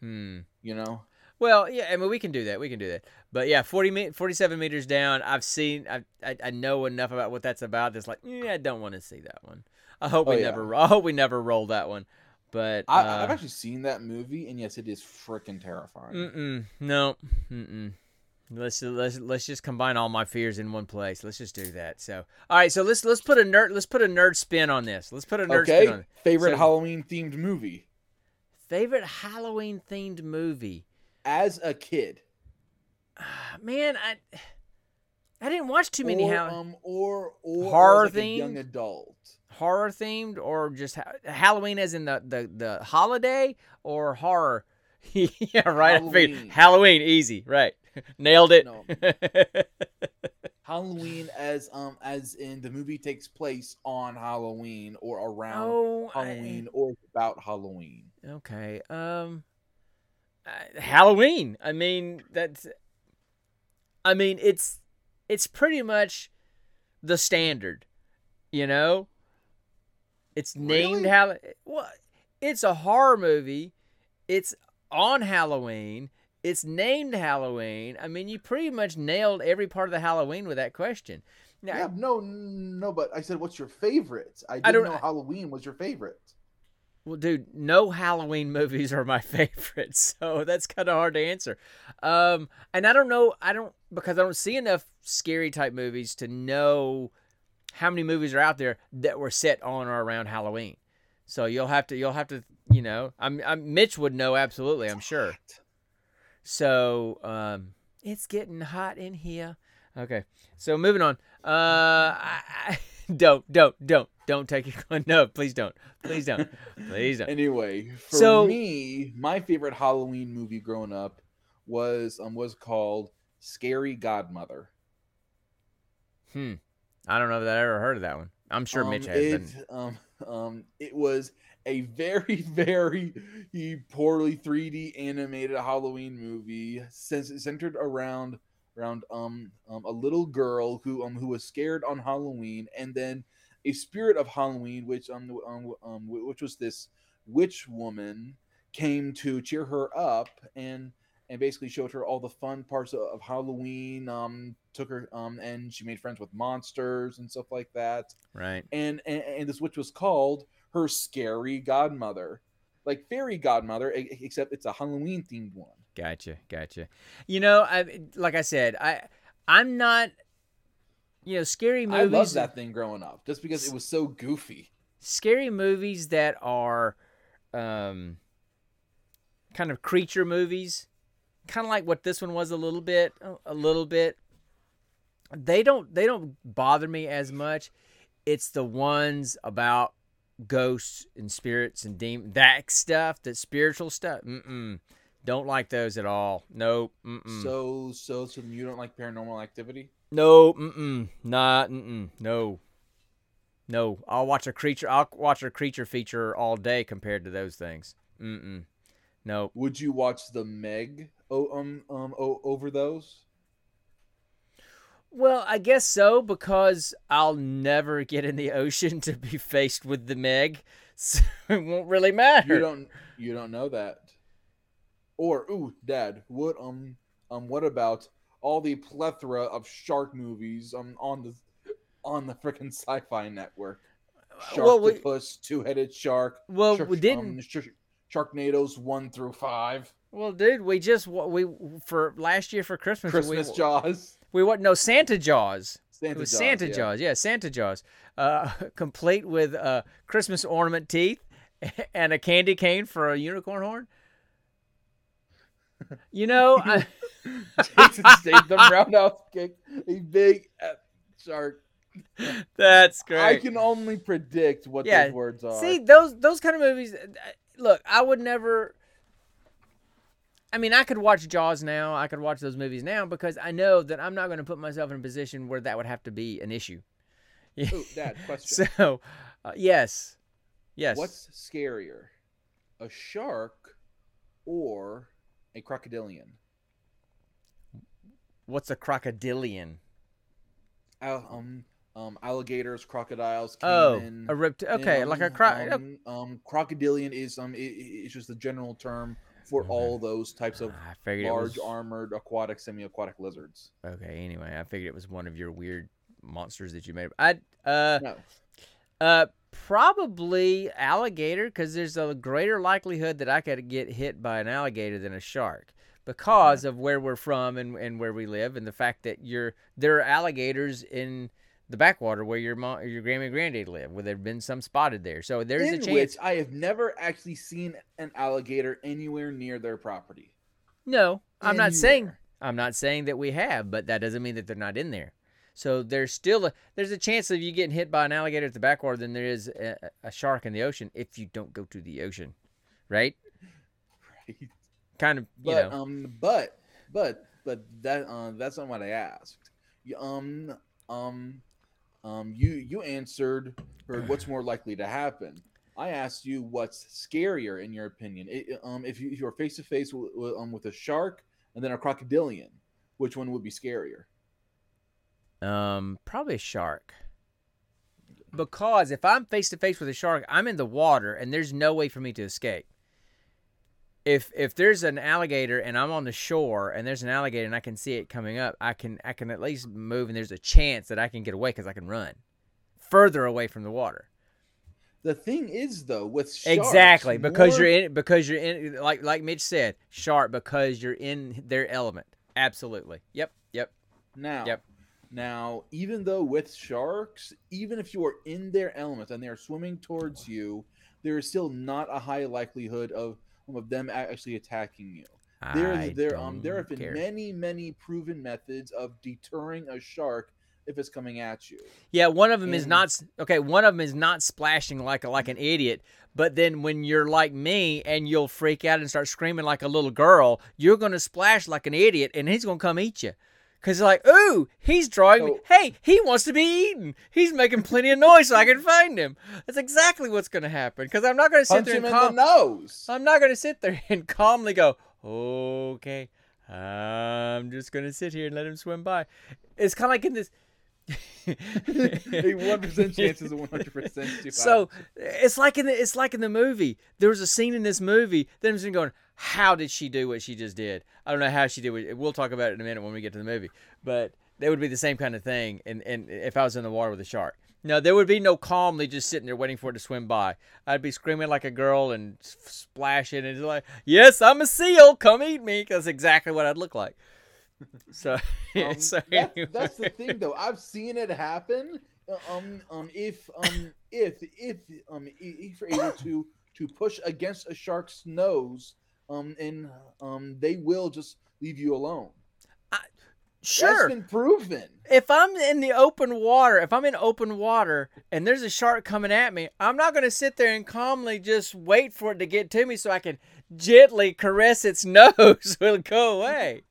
Hmm. You know? Well, yeah, I mean, we can do that. We can do that. But yeah, 40 me- 47 meters down. I've seen, I, I, I know enough about what that's about. That's like, yeah, I don't want to see that one. I hope Oh, we yeah. never, I hope we never roll that one. But I, uh, I've actually seen that movie, and yes, it is freaking terrifying. mm-mm, no, mm-mm. Let's let's let's just combine all my fears in one place. Let's just do that. So, all right. So let's let's put a nerd let's put a nerd spin on this. Let's put a nerd spin on Okay, it. favorite So- Halloween themed movie Favorite Halloween themed movie. as a kid. Man, I I didn't watch too many or, Hall- um or or Horror as, like, a young adult. horror themed or just ha- Halloween as in the, the, the holiday or horror? yeah, right. Halloween. Halloween, easy, right? Nailed it. No. Halloween as um as in the movie takes place on Halloween or around oh, I- Halloween or about Halloween. okay. Um, uh, Halloween. I mean, that's. I mean, it's it's pretty much the standard, you know. It's named Really? Hall. Well, it's a horror movie. It's on Halloween. It's named Halloween. I mean, you pretty much nailed every part of the Halloween with that question. Now, Yeah, no, no, but I said, what's your favorite? I didn't I don't- know Halloween was your favorite. Well, dude, no Halloween movies are my favorites, so that's kind of hard to answer. Um, and I don't know, I don't because I don't see enough scary type movies to know how many movies are out there that were set on or around Halloween. So you'll have to, you'll have to, you know, I'm, I'm Mitch would know absolutely, I'm sure. So, um, it's getting hot in here. Okay, so moving on. Uh, I, I, don't, don't, don't, don't take it. No, please don't, please don't, please don't. Anyway, for So- me, my favorite Halloween movie growing up was um was called Scary Godmother. Hmm. I don't know that I ever heard of that one. I'm sure um, Mitch has. It, um, um, it was a very, very poorly 3D animated Halloween movie, since centered around around um, um a little girl who um who was scared on Halloween, and then a spirit of Halloween, which um um, um which was this witch woman, came to cheer her up and and basically showed her all the fun parts of, of Halloween. Um, took her um and she made friends with monsters and stuff like that right. and, and and this witch was called her scary godmother like fairy godmother except it's a halloween themed one Gotcha. Gotcha. You know, I like I said, I I'm not. You know, scary movies. i loved that thing growing up just because it was so goofy Scary movies that are, um, kind of creature movies, kind of like what this one was a little bit, a little bit. They don't they don't bother me as much. It's the ones about ghosts and spirits and demon that stuff, that spiritual stuff. Mm-mm. Don't like those at all. Nope. Mm-mm. so so so you don't like paranormal activity no. Mm-mm. Not. Mm-mm. No. No. I'll watch a creature. I'll watch a creature feature all day compared to those things. Mm-mm. No. would you watch the meg oh um um oh, over those Well, I guess so because I'll never get in the ocean to be faced with the Meg, so it won't really matter. you don't you don't know that or ooh dad what um um what about all the plethora of shark movies um on the on the freaking sci-fi network well, we, two-headed shark. well, Shark- we didn't. um, Sh- Sharknadoes one through five. Well, dude, we just we for last year for Christmas. Christmas we, Jaws. We what? No, Santa Jaws. Santa it was Jaws, Santa yeah. Jaws. Yeah, Santa Jaws. Uh, complete with uh, Christmas ornament teeth and a candy cane for a unicorn horn. You know, I, Jason Statham roundhouse kick a big uh, shark. that's great. I can only predict what Yeah, those words are. See those those kind of movies. uh, Look, I would never. I mean, I could watch Jaws now. I could watch those movies now because I know that I'm not going to put myself in a position where that would have to be an issue. Ooh, Dad, question. So, uh, yes, yes. What's scarier, a shark or a crocodilian? What's a crocodilian? Al- um, um, alligators, crocodiles. Oh, a ript. and, Okay, like a um, cro. Um, um, crocodilian is um, it, it- it's just a general term for Mhm. all those types of I figured large was. armored aquatic, semi-aquatic lizards. Okay. Anyway, I figured it was one of your weird monsters that you made. I uh No, uh probably alligator because there's a greater likelihood that I could get hit by an alligator than a shark because of where we're from and, and where we live and the fact that you're there are alligators in the backwater where your mom your grandma and granddad live where there've been some spotted there so there's in a chance which I have never actually seen an alligator anywhere near their property. no i'm not saying i'm not saying that we have but that doesn't mean that they're not in there so there's still a there's a chance of you getting hit by an alligator at the backwater than there is a, a shark in the ocean if you don't go to the ocean right Right? kind of you But know um, but but but that uh, that's not what I asked. Um um um you you answered for what's more likely to happen. I asked you what's scarier in your opinion. It, um, if you you're face to face um with a shark and then a crocodilian, which one would be scarier? Um, probably a shark. Because if I'm face to face with a shark, I'm in the water and there's no way for me to escape. If if there's an alligator and I'm on the shore and there's an alligator and I can see it coming up, I can I can at least move and there's a chance that I can get away because I can run further away from the water. The thing is though, with sharks, exactly because more- you're in because you're in like like Mitch said, sharp because you're in their element. Absolutely. Yep. Yep. Now, Yep. now, even though with sharks, even if you are in their element and they are swimming towards you, there is still not a high likelihood of of them actually attacking you. There, I there, um, there have been care. many, many proven methods of deterring a shark if it's coming at you. Yeah, one of them is not okay. One of them is not splashing like a, like an idiot. But then when you're like me and you'll freak out and start screaming like a little girl, you're gonna splash like an idiot, and he's gonna come eat you. Cause like, ooh, he's drawing me. Hey, he wants to be eaten. He's making plenty of noise so I can find him. That's exactly what's gonna happen. Cause I'm not gonna sit Punch there and calm. the nose. I'm not gonna sit there and calmly go, okay, I'm just gonna sit here and let him swim by. It's kind of like in this. a one percent chance is a one hundred percent. So it's like in the it's like in the movie. There was a scene in this movie that I'm sitting going, "How did she do what she just did?" I don't know how she did. it. we'll talk about it in a minute when we get to the movie. But that would be the same kind of thing. And and if I was in the water with a shark, no, there would be no calmly just sitting there waiting for it to swim by. I'd be screaming like a girl and splashing and like, "Yes, I'm a seal. Come eat me." That's exactly what I'd look like. So, Um, so that- anyway. that's the thing, though. I've seen it happen. Uh, Um, um, if um, if if um, if you're able to to push against a shark's nose, um, and um, they will just leave you alone. sure. That's been proven. if I'm in the open water, if I'm in open water and there's a shark coming at me, I'm not going to sit there and calmly just wait for it to get to me so I can gently caress its nose it'll go away.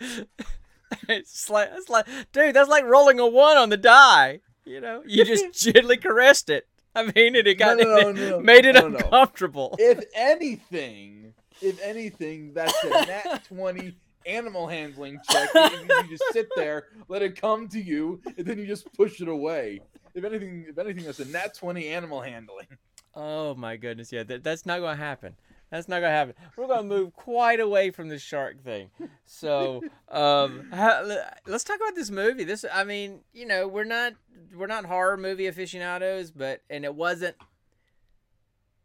it's like, it's like, dude, that's like rolling a one on the die. You know, you just gently caressed it. I mean, it, it got no, no, it no, made it no, no. uncomfortable. If anything, if anything, that's a nat twenty animal handling check. You, you just sit there, let it come to you, and then you just push it away. If anything, if anything, that's a nat twenty animal handling. Oh my goodness, yeah, that, that's not gonna happen. That's not gonna happen. We're gonna move quite away from the shark thing. So, um, let's talk about this movie. This, I mean, you know, we're not we're not horror movie aficionados, but and it wasn't.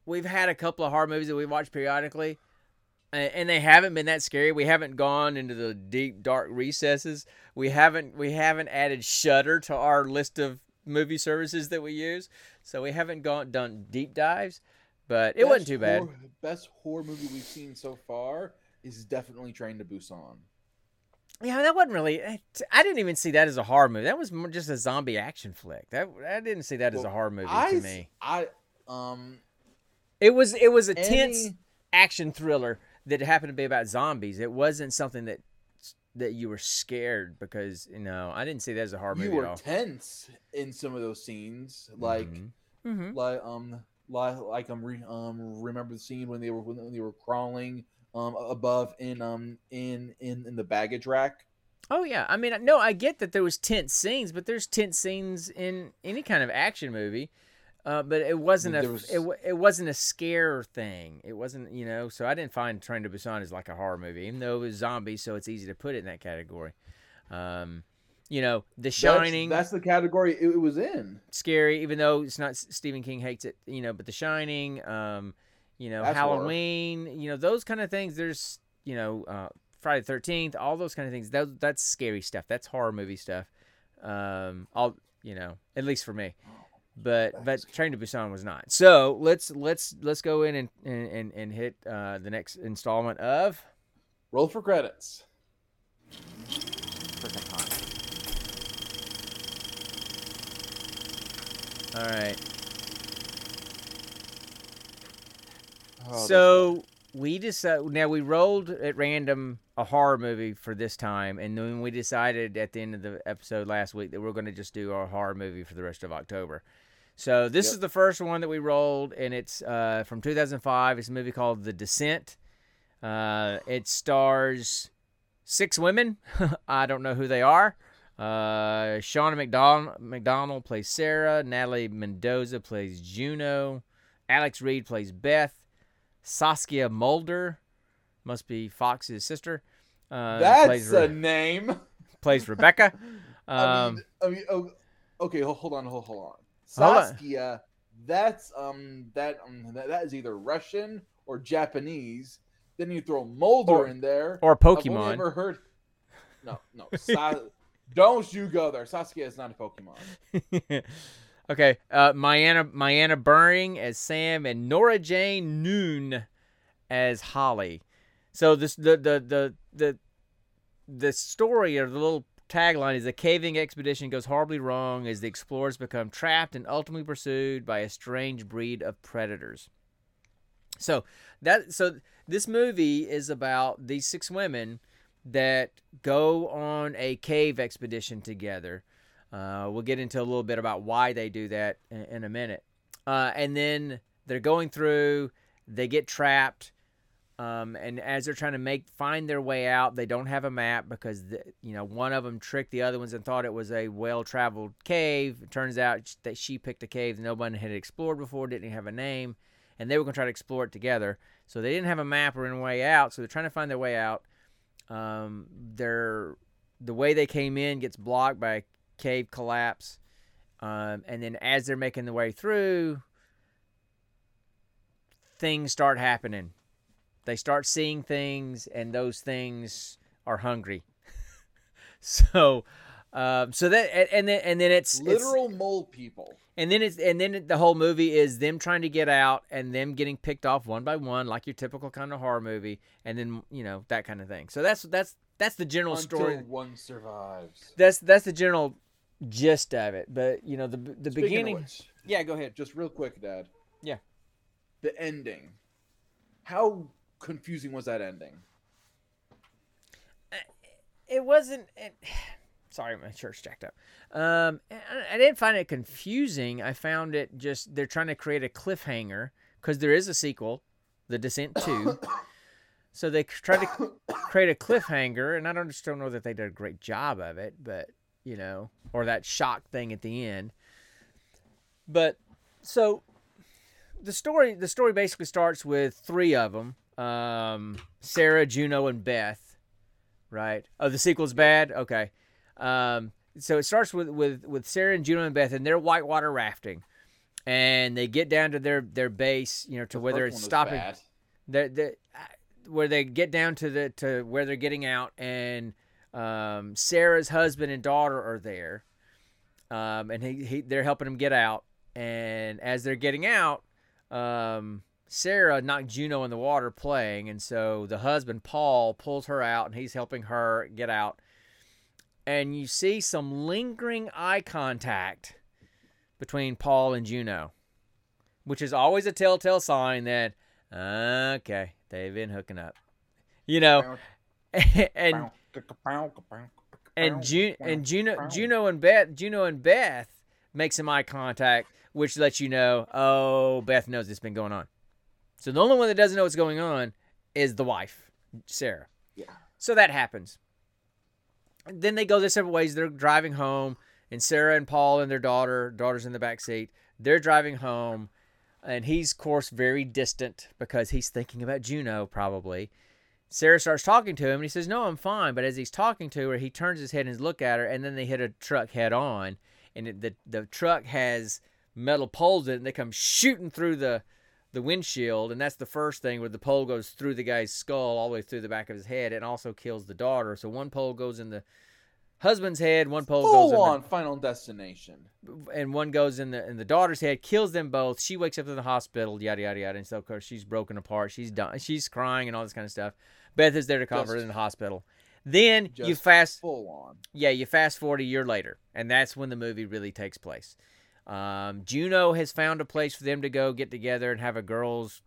We've had a couple of horror movies that we watch periodically, and, and they haven't been that scary. We haven't gone into the deep dark recesses. We haven't we haven't added Shudder to our list of movie services that we use. So we haven't gone done deep dives, but it wasn't too bad. horror- best horror movie we've seen so far is definitely Train to Busan. Yeah, that wasn't really. I didn't even see that as a horror movie. That was more just a zombie action flick. That I didn't see that as a horror movie I, to me. I, um, It was it was a tense action thriller that happened to be about zombies. It wasn't something that that you were scared because you know I didn't see that as a horror you movie were at all. tense in some of those scenes, like, hmm like, um, like like um, re, um remember the scene when they were when they were crawling um above in um in in in the baggage rack. Oh yeah, I mean, no, I get that there was tense scenes, but there's tense scenes in any kind of action movie. Uh, but it wasn't a was- it, it wasn't a scare thing. It wasn't you know. So I didn't find Train to Busan as like a horror movie, even though it was zombies, so it's easy to put it in that category. Um, you know, The Shining, That's, the category it, it was in. scary, even though it's not Stephen King hates it. You know, but The Shining, um, you know, That's horror. Halloween, you know, those kind of things. There's you know, uh, Friday the Thirteenth, all those kind of things. That, that's scary stuff. That's horror movie stuff. Um, all you know, at least for me. But but Train to Busan was not. So let's let's let's go in and and, and hit uh, the next installment of Roll for credits. freaking hot. All right. Oh, so we decided now we rolled at random a horror movie for this time, and then we decided at the end of the episode last week that we're going to just do our horror movie for the rest of October. So this Yep. is the first one that we rolled, and it's uh, from 2005. It's a movie called The Descent. Uh, it stars six women. I don't know who they are. Uh, Shauna Macdonald, Macdonald plays Sarah. Natalie Mendoza plays Juno. Alex Reid plays Beth. Saskia Mulder must be Fox's sister. Uh, plays, That's a Re- name. plays Rebecca. I Um, mean, I mean, oh, okay, hold, on, hold, hold on. Hold on. Saskia, that's um, that um, that, that is either Russian or Japanese. Then you throw Mulder Or- in there. or Pokemon. I've only ever heard. No, no, Sa- don't you go there. Saskia is not a Pokemon. okay, uh, Myanna Myanna Buring as Sam and Nora Jane Noone as Holly. So this the the the the the story or the little tagline is a caving expedition goes horribly wrong as the explorers become trapped and ultimately pursued by a strange breed of predators. So that so this movie is about these six women that go on a cave expedition together. Uh, we'll get into a little bit about why they do that in, in a minute. Uh, and then they're going through, they get trapped. Um, and as they're trying to make find their way out, they don't have a map because the, you know one of them tricked the other ones and thought it was a well-traveled cave. It turns out that she picked a cave that no one had explored before, didn't have a name, and they were going to try to explore it together. So they didn't have a map or any way out. So they're trying to find their way out. Um, they're the way they came in gets blocked by a cave collapse, um, and then as they're making their way through, things start happening. They start seeing things, and those things are hungry. so, um, so that and- and then and then it's it's- Literal mole people. and then it's and then the whole movie is them trying to get out and them getting picked off one by one, like your typical kind of horror movie, and then you know that kind of thing. So that's that's that's the general Until story. one survives. That's that's the general gist of it. But you know the the Speaking beginning. which, yeah, go ahead. just real quick, Dad. Yeah. The ending. How confusing was that ending? It wasn't. It, sorry, my shirt's jacked up. Um, I, didn't find it confusing. I found it just they're trying to create a cliffhanger because there is a sequel, The Descent Two. so they try to create a cliffhanger, and I don't just don't know that they did a great job of it, but you know, or that shock thing at the end. But so the story the story basically starts with three of them um, Sarah, Juno, and Beth. Right? Oh, the sequel's bad. Okay. Um, so it starts with, with with Sarah and Juno and Beth, and they're whitewater rafting, and they get down to their their base, you know, to The where they're stopping. bad. the the uh, where they get down to the to where they're getting out and um, Sarah's husband and daughter are there. Um, and he, he they're helping him get out. And as they're getting out um, Sarah knocked Juno in the water playing. And so the husband Paul pulls her out and he's helping her get out and you see some lingering eye contact between Paul and Juno which is always a telltale sign that okay they've been hooking up you know and and Ju- and Juno Juno and Beth Juno and Beth make some eye contact, which lets you know, oh, Beth knows it's been going on. So the only one that doesn't know what's going on is the wife, Sarah. Yeah. So that happens. Then they go their separate ways. They're driving home, and Sarah and Paul and their daughter, daughter's in the back seat. They're driving home, and he's, of course, very distant because he's thinking about Juno, probably. Sarah starts talking to him, and he says, "No, I'm fine." But as he's talking to her, he turns his head and look at her, and then they hit a truck head on, and it, the the truck has metal poles in it, and they come shooting through the the windshield, and that's the first thing where the pole goes through the guy's skull all the way through the back of his head, and also kills the daughter. So one pole goes in the husband's head, one pole goes Full in on Final Destination. and one goes in the in the daughter's head, kills them both. She wakes up in the hospital, yada yada yada, and so of course she's broken apart. She's done. She's crying and all this kind of stuff. Beth is there to comfort her in the hospital. Then you fast Full on. yeah, you fast forward a year later, and that's when the movie really takes place. Um, Juno has found a place for them to go get together and have a girls'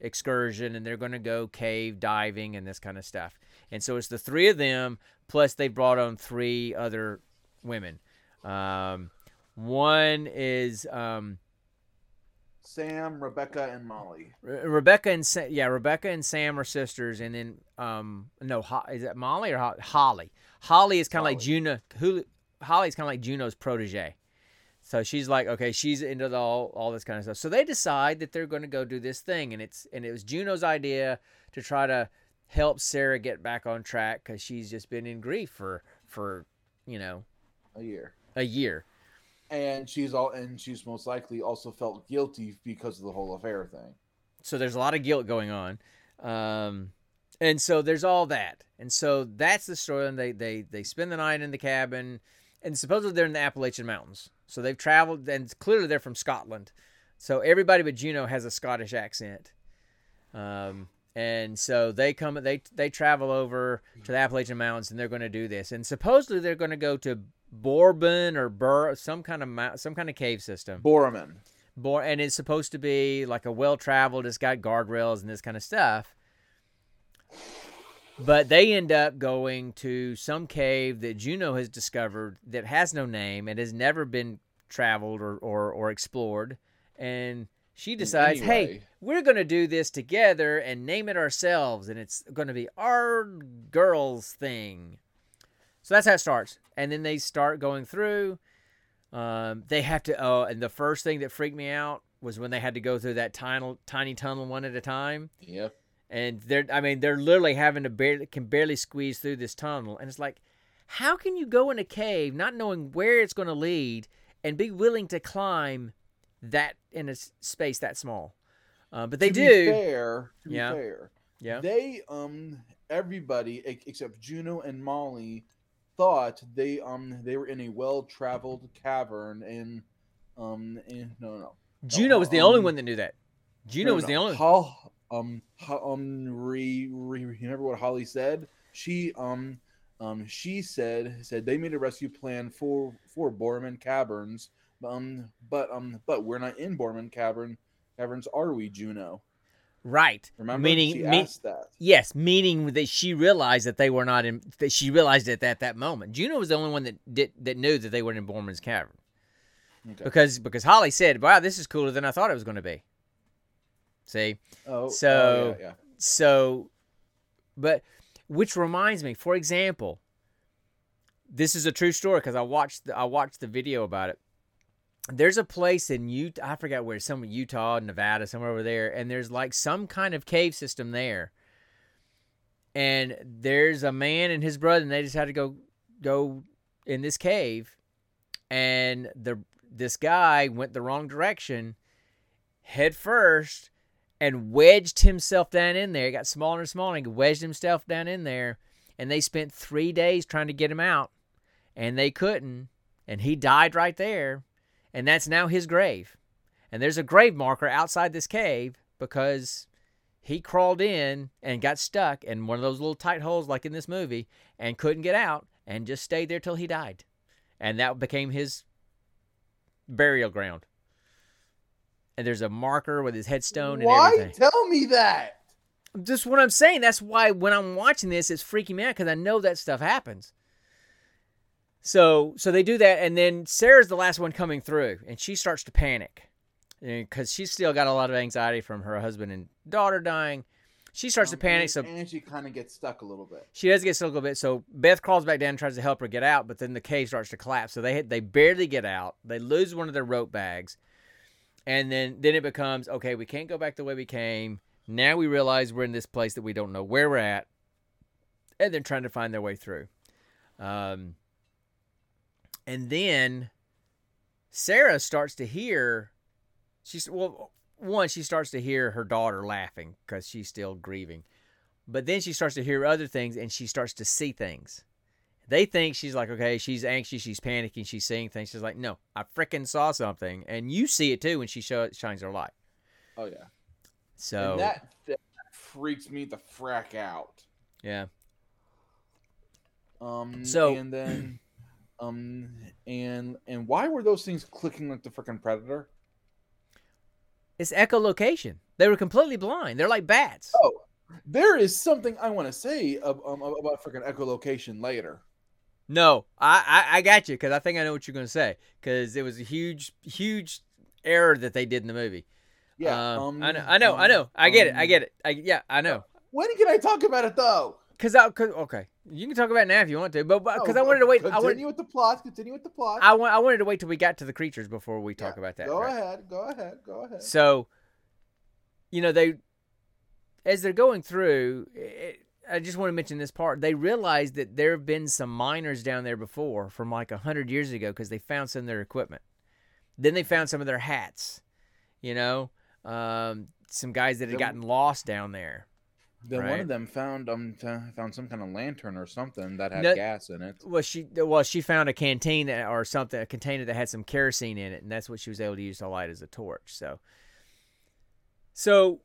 excursion, and they're going to go cave diving and this kind of stuff. And so it's the three of them, plus they brought on three other women. Um, one is um, Sam, Rebecca, and Molly. Re- Rebecca and Sa- yeah, Rebecca and Sam are sisters, and then um no, Ho- is that Molly or Ho- Holly? Holly is kind of like Juno. Who is kind of like Juno's protege. So she's like, okay, she's into the, all all this kind of stuff. So they decide that they're going to go do this thing, and it's and it was Juno's idea to try to help Sarah get back on track because she's just been in grief for for you know A year. a year. And she's all and she's most likely also felt guilty because of the whole affair thing. so there's a lot of guilt going on um, and so there's all that and so that's the story and they, they they spend the night in the cabin and supposedly they're in the appalachian mountains so they've traveled and clearly they're from scotland so everybody but juno has a scottish accent um, and so they come they they travel over to the appalachian mountains and they're going to do this and supposedly they're going to go to bourbon or Bur, some kind of some kind of cave system Boreman. Bor- and it's supposed to be like a well traveled. It's got guardrails and this kind of stuff. But they end up going to some cave that Juno has discovered that has no name and has never been traveled or, or, or explored. And she decides, any hey, we're going to do this together and name it ourselves. And it's going to be our girls thing. So that's how it starts. And then they start going through. Um, they have to. Oh, and the first thing that freaked me out was when they had to go through that tiny, tiny tunnel one at a time. Yep. And they're, I mean, they're literally having to barely can barely squeeze through this tunnel. And it's like, how can you go in a cave not knowing where it's going to lead and be willing to climb that in a space that small? Uh, but they to do. Be fair. To Yeah. be fair. Yeah. They um everybody except Juno and Molly thought they um they were in a well traveled cavern and um in no no Juno was the only um, one that knew that. Juno no, was no, the only. Hol- um um re, re, remember what Holly said? She um um she said said they made a rescue plan for for Borman Caverns um but um but we're not in Borman Cavern caverns are we Juno? Right. Remember Meaning, she me- asked that. Yes, meaning that she realized that they were not in. That she realized it at that moment. Juno was the only one that did that knew that they were in Borman's cavern Okay. because because Holly said, "Wow, this is cooler than I thought it was going to be." See, Oh, oh So- oh, yeah, yeah. so, but which reminds me, for example, this is a true story because I watched the, I watched the video about it. There's a place in Utah, I forgot where, some Utah, Nevada, somewhere over there, and there's like some kind of cave system there. And there's a man and his brother, and they just had to go go in this cave, and the this guy went the wrong direction, head first, and wedged himself down in there. He got smaller and smaller, and wedged himself down in there. And they spent three days trying to get him out, and they couldn't. And he died right there. And that's now his grave. And there's a grave marker outside this cave because he crawled in and got stuck in one of those little tight holes, like in this movie, and couldn't get out and just stayed there till he died. And that became his burial ground. And there's a marker with his headstone and Why everything. tell me that? Just what I'm saying. That's why when I'm watching this, it's freaking me out because I know that stuff happens. So so they do that, and then Sarah's the last one coming through, and she starts to panic because she's still got a lot of anxiety from her husband and daughter dying. She starts to Um, panic, and, so and she kind of gets stuck a little bit. she does get stuck a little bit. So Beth crawls back down and tries to help her get out, but then the cave starts to collapse. So they they barely get out. They lose one of their rope bags, and then then it becomes okay. We can't go back the way we came. Now we realize we're in this place that we don't know where we're at, and they're trying to find their way through. Um, and then Sarah starts to hear. She's well. One, she starts to hear her daughter laughing because she's still grieving. But then she starts to hear other things and she starts to see things. They think she's like, okay, she's anxious, she's panicking, she's seeing things. She's like, no, I freaking saw something. And you see it too when she show, shines her light. Oh yeah. So, And that, that freaks me the frack out. yeah. Um. So- and then, um, and and why were those things clicking like the freaking predator? It's echolocation. They were completely blind. They're like bats. Oh, there is something I want to say ab- um, about freaking echolocation later. No, I, I, I got you because I think I know what you're going to say because it was a huge, huge error that they did in the movie. Yeah. Um, um, I know, I know, I know. I get it. I um, get it. I, yeah, I know. When can I talk about it though? Cause I, cause okay, you can talk about it now if you want to, but because No, I wanted to wait. I Continue wanted, with the plot. Continue with the plot. I want, I wanted to wait till we got to the creatures before we talk Yeah, about that. Go right? ahead. Go ahead. Go ahead. So, you know, they, as they're going through, it, I just want to mention this part. They realized that there have been some miners down there before from like a hundred years ago because they found some of their equipment. Then they found some of their hats. You know, um, some guys that had gotten lost down there. Then one of them found um found some kind of lantern or something that had No- gas in it. Well, she well she found a canteen that- or something, a container that had some kerosene in it, and that's what she was able to use to light as a torch. So, so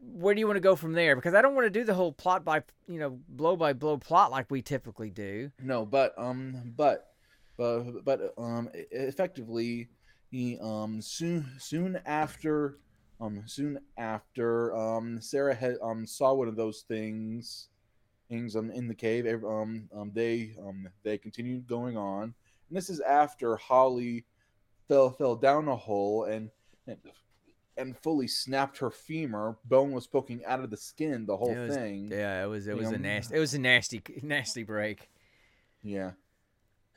where do you want to go from there? Because I don't want to do the whole plot by you know blow by blow plot like we typically do. No, but um, but but but um, effectively, he um soon soon after um soon after um Sarah had um saw one of those things things um in the cave. Um um they um they continued going on, and this is after Holly fell fell down a hole and. and and fully snapped her femur. Bone was poking out of the skin. The whole was- thing. Yeah, it was it was a Um, nasty it was a nasty nasty break. Yeah.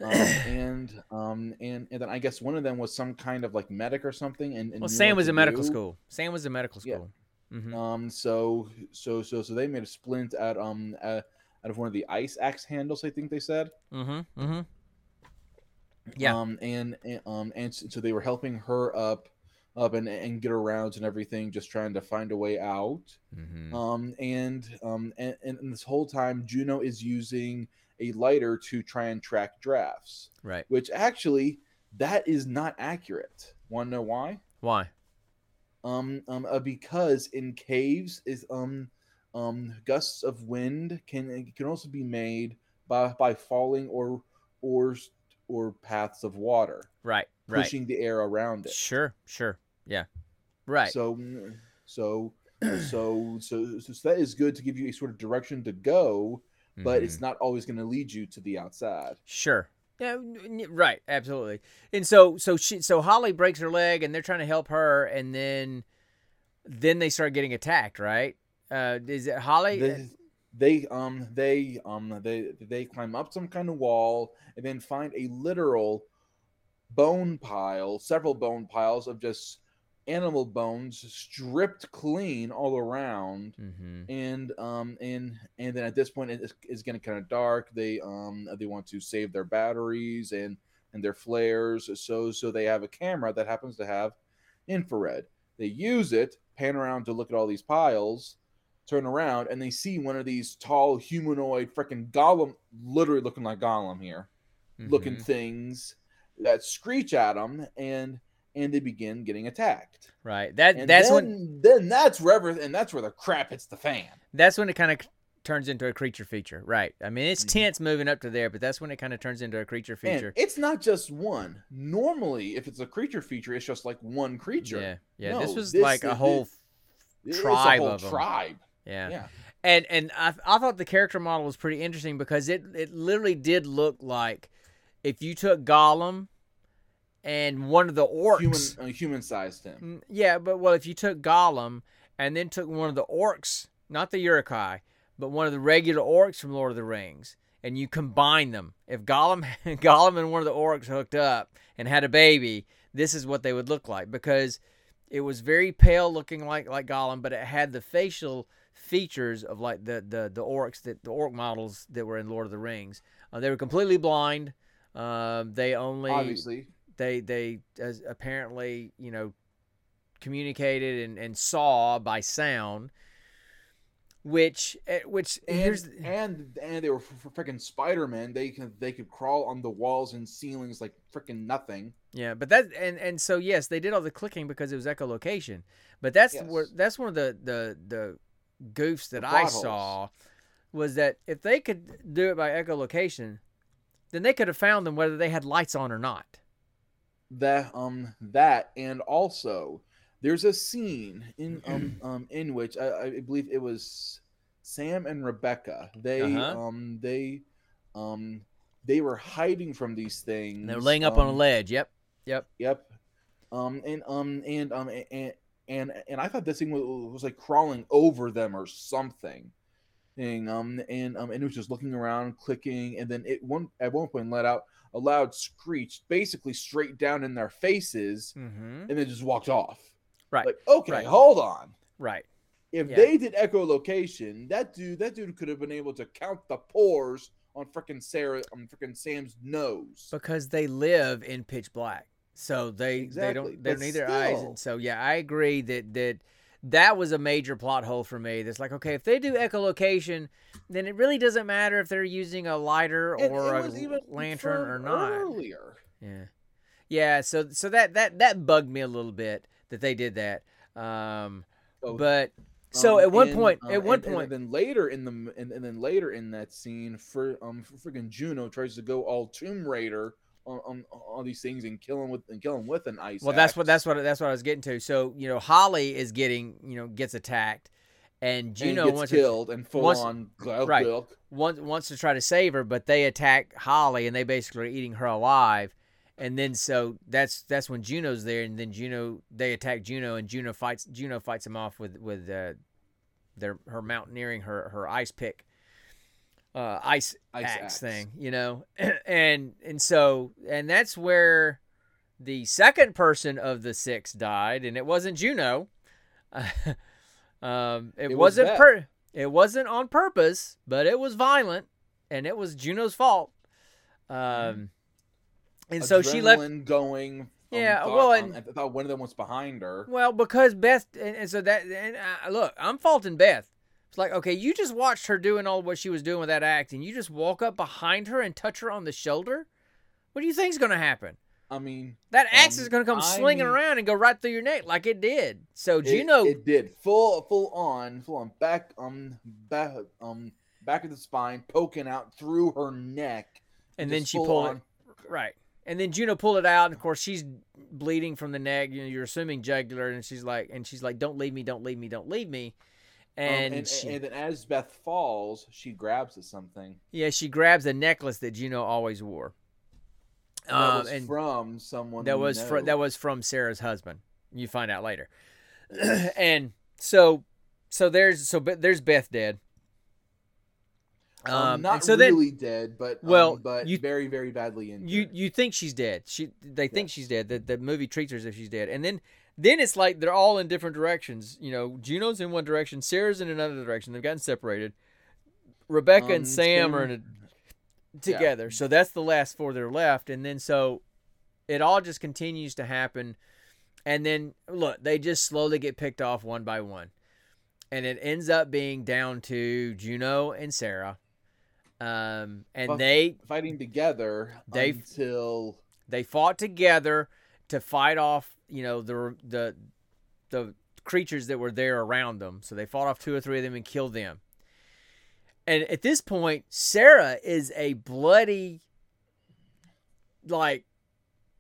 Um, and um and and then I guess one of them was some kind of like medic or something. And, and Well, Sam was in medical do. school. Sam was in medical Yeah. school. hmm Um. So so so so they made a splint out um uh, out of one of the ice axe handles. I think they said. hmm hmm Yeah. Um. And, and um and so they were helping her up up and and get around and everything, just trying to find a way out. hmm Um, and um, and, and this whole time, Juno is using a lighter to try and track drafts. right. which actually that is not accurate. Want to know why? Why? Um, um, uh, because in caves is um, um, gusts of wind can can also be made by by falling or or or paths of water Right. Right. pushing the air around it. Sure. Sure. Yeah. Right. So mm, so so so so that is good to give you a sort of direction to go, but Mhm. it's not always going to lead you to the outside. Sure. Yeah, right, absolutely. And so so she so Holly breaks her leg and they're trying to help her and then then they start getting attacked, right? Uh is it Holly? they, they um they um they they climb up some kind of wall and then find a literal bone pile several bone piles of just animal bones stripped clean all around. Hmm and um and and then at this point it's, it's getting kind of dark. They um they want to save their batteries and and their flares so so they have a camera that happens to have infrared. They use it pan around to look at all these piles turn around and they see one of these tall humanoid freaking Gollum literally looking like Gollum here looking Mm-hmm. things that screech at them and and they begin getting attacked Right. That and that's then, when then that's where and that's where the crap hits the fan that's when it kind of turns into a creature feature. Right. I mean, it's Mhm. tense moving up to there, but that's when it kind of turns into a creature And feature. it's not just one. Normally, if it's a creature feature, it's just like one creature. Yeah. Yeah, this was this like a whole tribe a whole of 'em. tribe. yeah. Yeah. and and I, I thought the character model was pretty interesting because it it literally did look like if you took Gollum and one of the orcs, Human, uh, human sized him. Mm, yeah, but well, if you took Gollum and then took one of the orcs, not the Uruk-hai, but one of the regular orcs from Lord of the Rings, and you combine them, if Gollum, Gollum and one of the orcs hooked up and had a baby, this is what they would look like because it was very pale looking like like Gollum, but it had the facial features of like the the the orcs that the orc models that were in Lord of the Rings. Uh, they were completely blind. Um, they only Obviously, they they as apparently you know communicated and, and saw by sound which eh, which and here's and and they were freaking Spider Man. They could they could crawl on the walls and ceilings like freaking nothing. yeah but that and and so yes they did all the clicking because it was echolocation but that's Yes. where that's one of the the the goofs that The I holes. saw was that if they could do it by echolocation then they could have found them whether they had lights on or not That um that and also there's a scene in um um in which I, I believe it was Sam and Rebecca. They Uh-huh. um they um they were hiding from these things. and they're laying up on a um, ledge yep yep Yep. Um and um and um and and and I thought this thing was, was like crawling over them or something. And um and um and it was just looking around, clicking, and then it one at one point let out a loud screech, basically straight down in their faces, mm-hmm. and then just walked off. Right. Like, okay, Right. hold on. right If Yeah. they did echolocation, that dude that dude could have been able to count the pores on freaking Sarah on freaking Sam's nose. because they live in pitch black so they they don't they don't need their eyes and so yeah i agree that that that was a major plot hole for me. That's like okay if they do echolocation then it really doesn't matter if they're using a lighter or a lantern or not. Earlier. yeah. Yeah so so that that that bugged me a little bit that they did that. Um Oh, but so Um, at one and, point um, at one and- and point then later in the and, and then later in that scene, for um, freaking Juno tries to go all Tomb Raider on, on on these things and kill him with and kill him with an ice. Well, that's what that's what that's what I was getting to. So you know, Holly is getting you know gets attacked, and and Juno gets wants to, killed and full wants- on right. gl- wants wants to try to save her, but they attack Holly, and they basically are eating her alive. And then so that's that's when Juno's there, and then Juno they attack Juno, and Juno fights Juno fights him off with with uh, their her mountaineering her her ice pick, uh, ice, Ice axe, axe. thing, you know, and and so and that's where the second person of the six died, and it wasn't Juno. um, it, It was wasn't Beth. per it wasn't on purpose, but it was violent, and it was Juno's fault. Um, and so she left. adrenaline going. um, Yeah, thought, well, um, and- I thought one of them was behind her. Well, because Beth, and, and so that, and uh, look, I'm faulting Beth. It's like, okay, you just watched her doing all what she was doing with that act, and you just walk up behind her and touch her on the shoulder. What do you think's going to happen? I mean, That axe Um, is going to come I slinging mean- around and go right through your neck like it did. So it, Juno, it did full full on full on back um back um back of the spine poking out through her neck, and then she pulled on- it right, and then Juno pulled it out, and of course she's bleeding from the neck. You know, you're assuming jugular, and she's like, and she's like, "Don't leave me, don't leave me, don't leave me." Um, And, and, she, and then as Beth falls, she grabs at something. yeah, she grabs a necklace that Juno always wore. Um, was and from someone that was fr- that was from Sarah's husband. You find out later. and so so there's so there's Beth dead. um, Um, not so then really dead, but Well, um, but you- very very badly injured. you you think she's dead. She they think she's dead. The, the movie treats her as if she's dead. And then then it's like they're all in different directions. You know, Juno's in one direction, Sarah's in another direction. They've gotten separated. Rebecca Um, and Sam are in a, together. So that's the last four that are left. And then so it all just continues to happen. And then look, they just slowly get picked off one by one. And it ends up being down to Juno and Sarah. Um, and But- they fighting together They- until they fought together to fight off, you know, the the the creatures that were there around them. So they fought off two or three of them and killed them. And at this point, Sarah is a bloody, like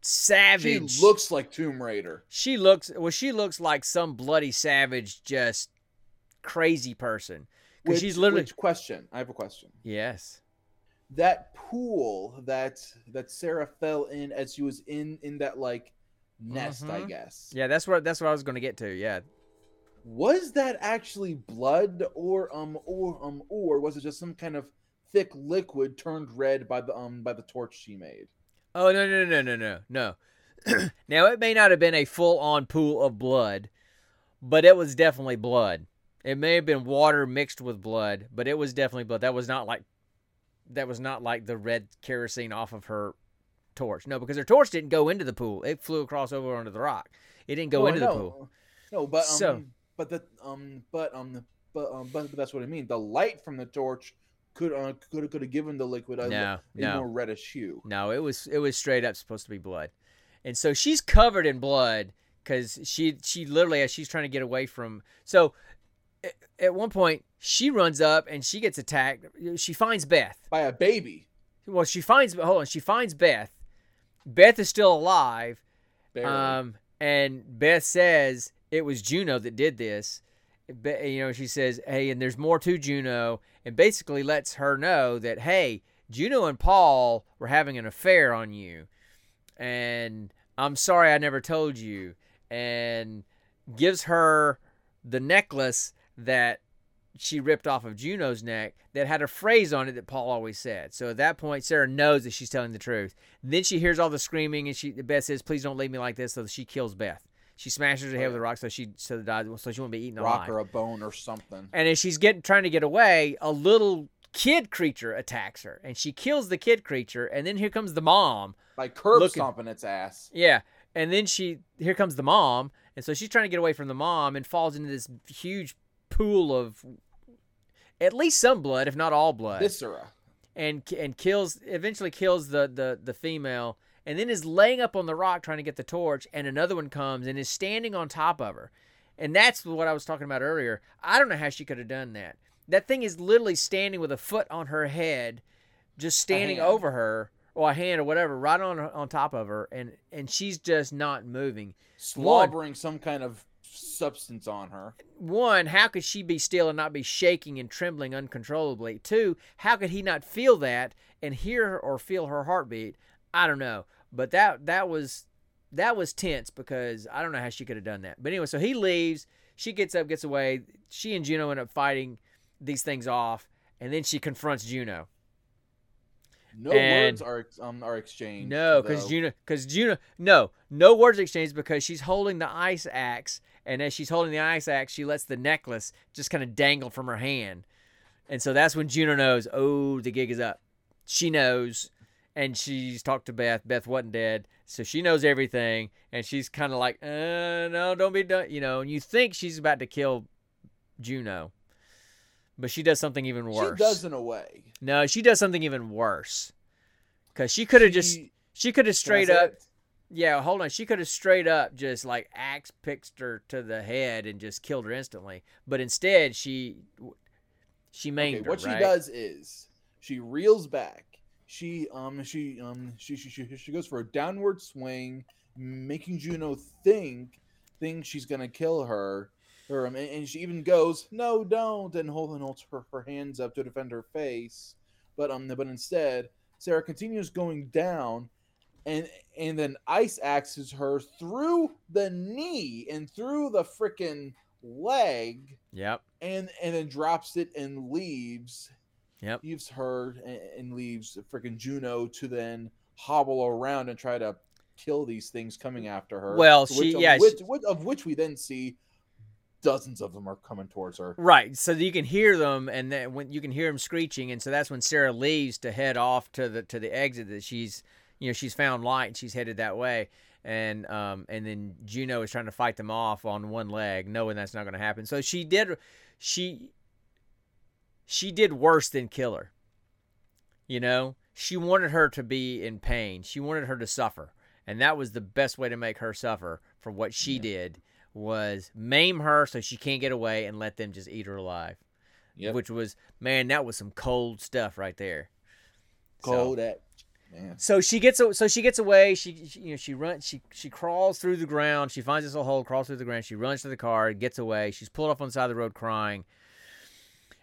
savage. she looks like Tomb Raider. She looks well. She looks like some bloody savage just crazy person because she's literally which question? I have a question. yes. That pool that that Sarah fell in as she was in in that like nest, I Mhm. guess. Yeah, that's what that's what I was going to get to. Yeah. Was that actually blood, or um, or um, or was it just some kind of thick liquid turned red by the um by the torch she made? Oh no no no no no no. now it may not have been a full on pool of blood, but it was definitely blood. It may have been water mixed with blood, but it was definitely blood. That was not like that was not like the red kerosene off of her torch. No, because her torch didn't go into the pool. It flew across over onto the rock. It didn't go No, into no, the pool. No, but um, So- but the um, but um, but um, but that's what I mean. The light from the torch could uh, could could have given the liquid a, No, a no. more reddish hue. No, it was it was straight up supposed to be blood, and so she's covered in blood because she she literally as she's trying to get away from. So at one point she runs up and she gets attacked. She finds Beth. By a baby, Well, she finds hold on. She finds Beth. Beth is still alive. barely. Um, and Beth says it was Juno that did this. Be- You know, she says, "Hey, and there's more to Juno," and basically lets her know that, "Hey, Juno and Paul were having an affair on you, and I'm sorry I never told you." And gives her the necklace that she ripped off of Juno's neck that had a phrase on it that Paul always said. So at that point, Sarah knows that she's telling the truth. Then she hears all the screaming, and she Beth says, "Please don't leave me like this." So she kills Beth. She smashes her head with a rock, so she so dies, so she won't be eaten rock alive. or a bone or something. And as she's getting trying to get away, a little kid creature attacks her, and she kills the kid creature. And then here comes the mom. Like curb Looking- stomping its ass. Yeah, and then she here comes the mom, and so she's trying to get away from the mom and falls into this huge pool of at least some blood, if not all blood. Viscera. and and kills eventually kills the the the female and then is laying up on the rock trying to get the torch and another one comes and is standing on top of her. And that's what i was talking about earlier. I don't know how she could have done that. That thing is literally standing with a foot on her head just standing over her or a hand or whatever right on on top of her and and she's just not moving. Slobbering some kind of substance on her. one, how could she be still and not be shaking and trembling uncontrollably? Two, how could he not feel that and hear or feel her heartbeat? I don't know, but that that was that was tense because I don't know how she could have done that. But anyway, so he leaves. She gets up, gets away. She and Juno end up fighting these things off, and then she confronts Juno. No And- words are um are exchanged. No, because. Juno, because Juno, no, no words exchanged because she's holding the ice axe, and as she's holding the ice axe, she lets the necklace just kind of dangle from her hand, and so that's when Juno knows, oh, the gig is up. She knows, and she's talked to Beth. Beth wasn't dead, so she knows everything, and she's kind of like, uh, no, don't be done, you know. And you think she's about to kill Juno, but she does something even worse. She does in a way. No, she does something even worse. Cause she could have just She- she could have straight up it? Yeah, hold on. She could have straight up just like axe picked her to the head and just killed her instantly. But instead, she she maimed Okay, her. what right? she does is she reels back. She um she um she she she, she goes for a downward swing, making Juno think think she's gonna kill her. Her um, and, and she even goes, "No, don't!" and hold and holds her, her hands up to defend her face. But um, but instead, Sarah continues going down, and and then ice axes her through the knee and through the freaking leg Yep. and and then drops it and leaves Yep. leaves her and, and leaves freaking Juno to then hobble around and try to kill these things coming after her. Well, to she- which, of yeah, which, she- which- of which we then see dozens of them are coming towards her. Right. So you can hear them, and then when you can hear them screeching, and so that's when Sarah leaves to head off to the to the exit that she's you know she's found light and she's headed that way. And um and then Juno is trying to fight them off on one leg, knowing that's not going to happen. So she did she she did worse than kill her. You know, she wanted her to be in pain. She wanted her to suffer, and that was the best way to make her suffer for what she Yeah. did was maim her so she can't get away and let them just eat her alive. Yep. Which was man, that was some cold stuff right there. So- Cold at Man. So she gets so she gets away. She, she you know she runs she she crawls through the ground. She finds this little hole, crawls through the ground. She runs to the car, gets away. She's pulled off on the side of the road crying.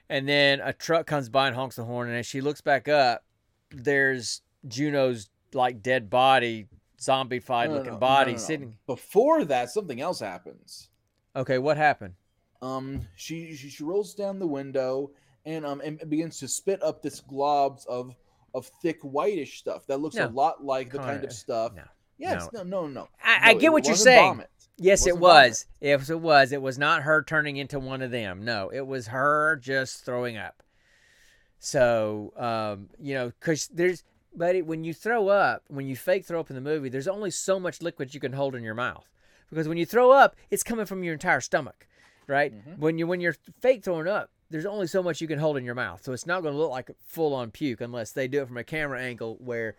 And then a truck comes by and honks the horn. And as she looks back up, there's Juno's like dead body, zombified No, looking no, body no. sitting. Before that, something else happens. Okay, what happened? Um, she, she she rolls down the window and um and begins to spit up this globs of of thick whitish stuff that looks No. a lot like the kind of stuff. no, Yes, no, no, no. I, I No, get what you're saying. vomit. Yes, it vomit. was. If it was, it was not her turning into one of them. No, it was her just throwing up. So, um, you know, because there's, but it, when you throw up, when you fake throw up in the movie, there's only so much liquid you can hold in your mouth. Because when you throw up, it's coming from your entire stomach, right? Mhm. When you when you're fake throwing up, there's only so much you can hold in your mouth. So it's not going to look like full on puke unless they do it from a camera angle where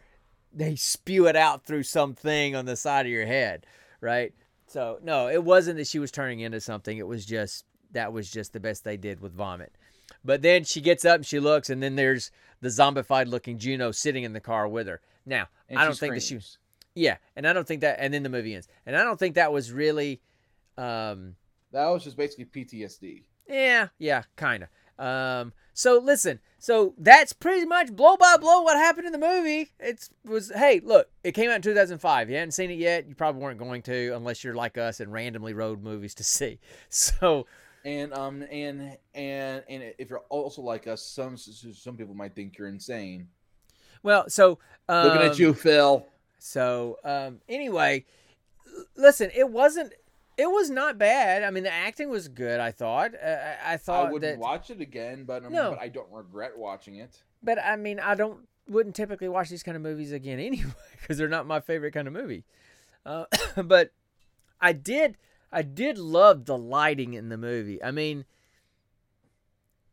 they spew it out through something on the side of your head, right? So no, it wasn't that she was turning into something. It was just that was just the best they did with vomit. But then she gets up and she looks, and then there's the zombified looking Juno sitting in the car with her. Now And I don't she think that she screams. yeah, and I don't think that, and then the movie ends, and I don't think that was really, um, That was just basically PTSD. Yeah, yeah, kind of. Um, so listen, so that's pretty much blow by blow what happened in the movie. It's was hey, look, it came out in 2005. You hadn't seen it yet. You probably weren't going to unless you're like us and randomly road movies to see. So And um and and and if you're also like us, some some people might think you're insane. well, so um, Looking at you, Phil. So um, anyway, listen, it wasn't. It was not bad. I mean, the acting was good. I thought. Uh, I, I I wouldn't that. watch it again, but um, No. but I don't regret watching it. But I mean, I don't wouldn't typically watch these kind of movies again anyway because they're not my favorite kind of movie. Uh, but I did I did love the lighting in the movie. I mean,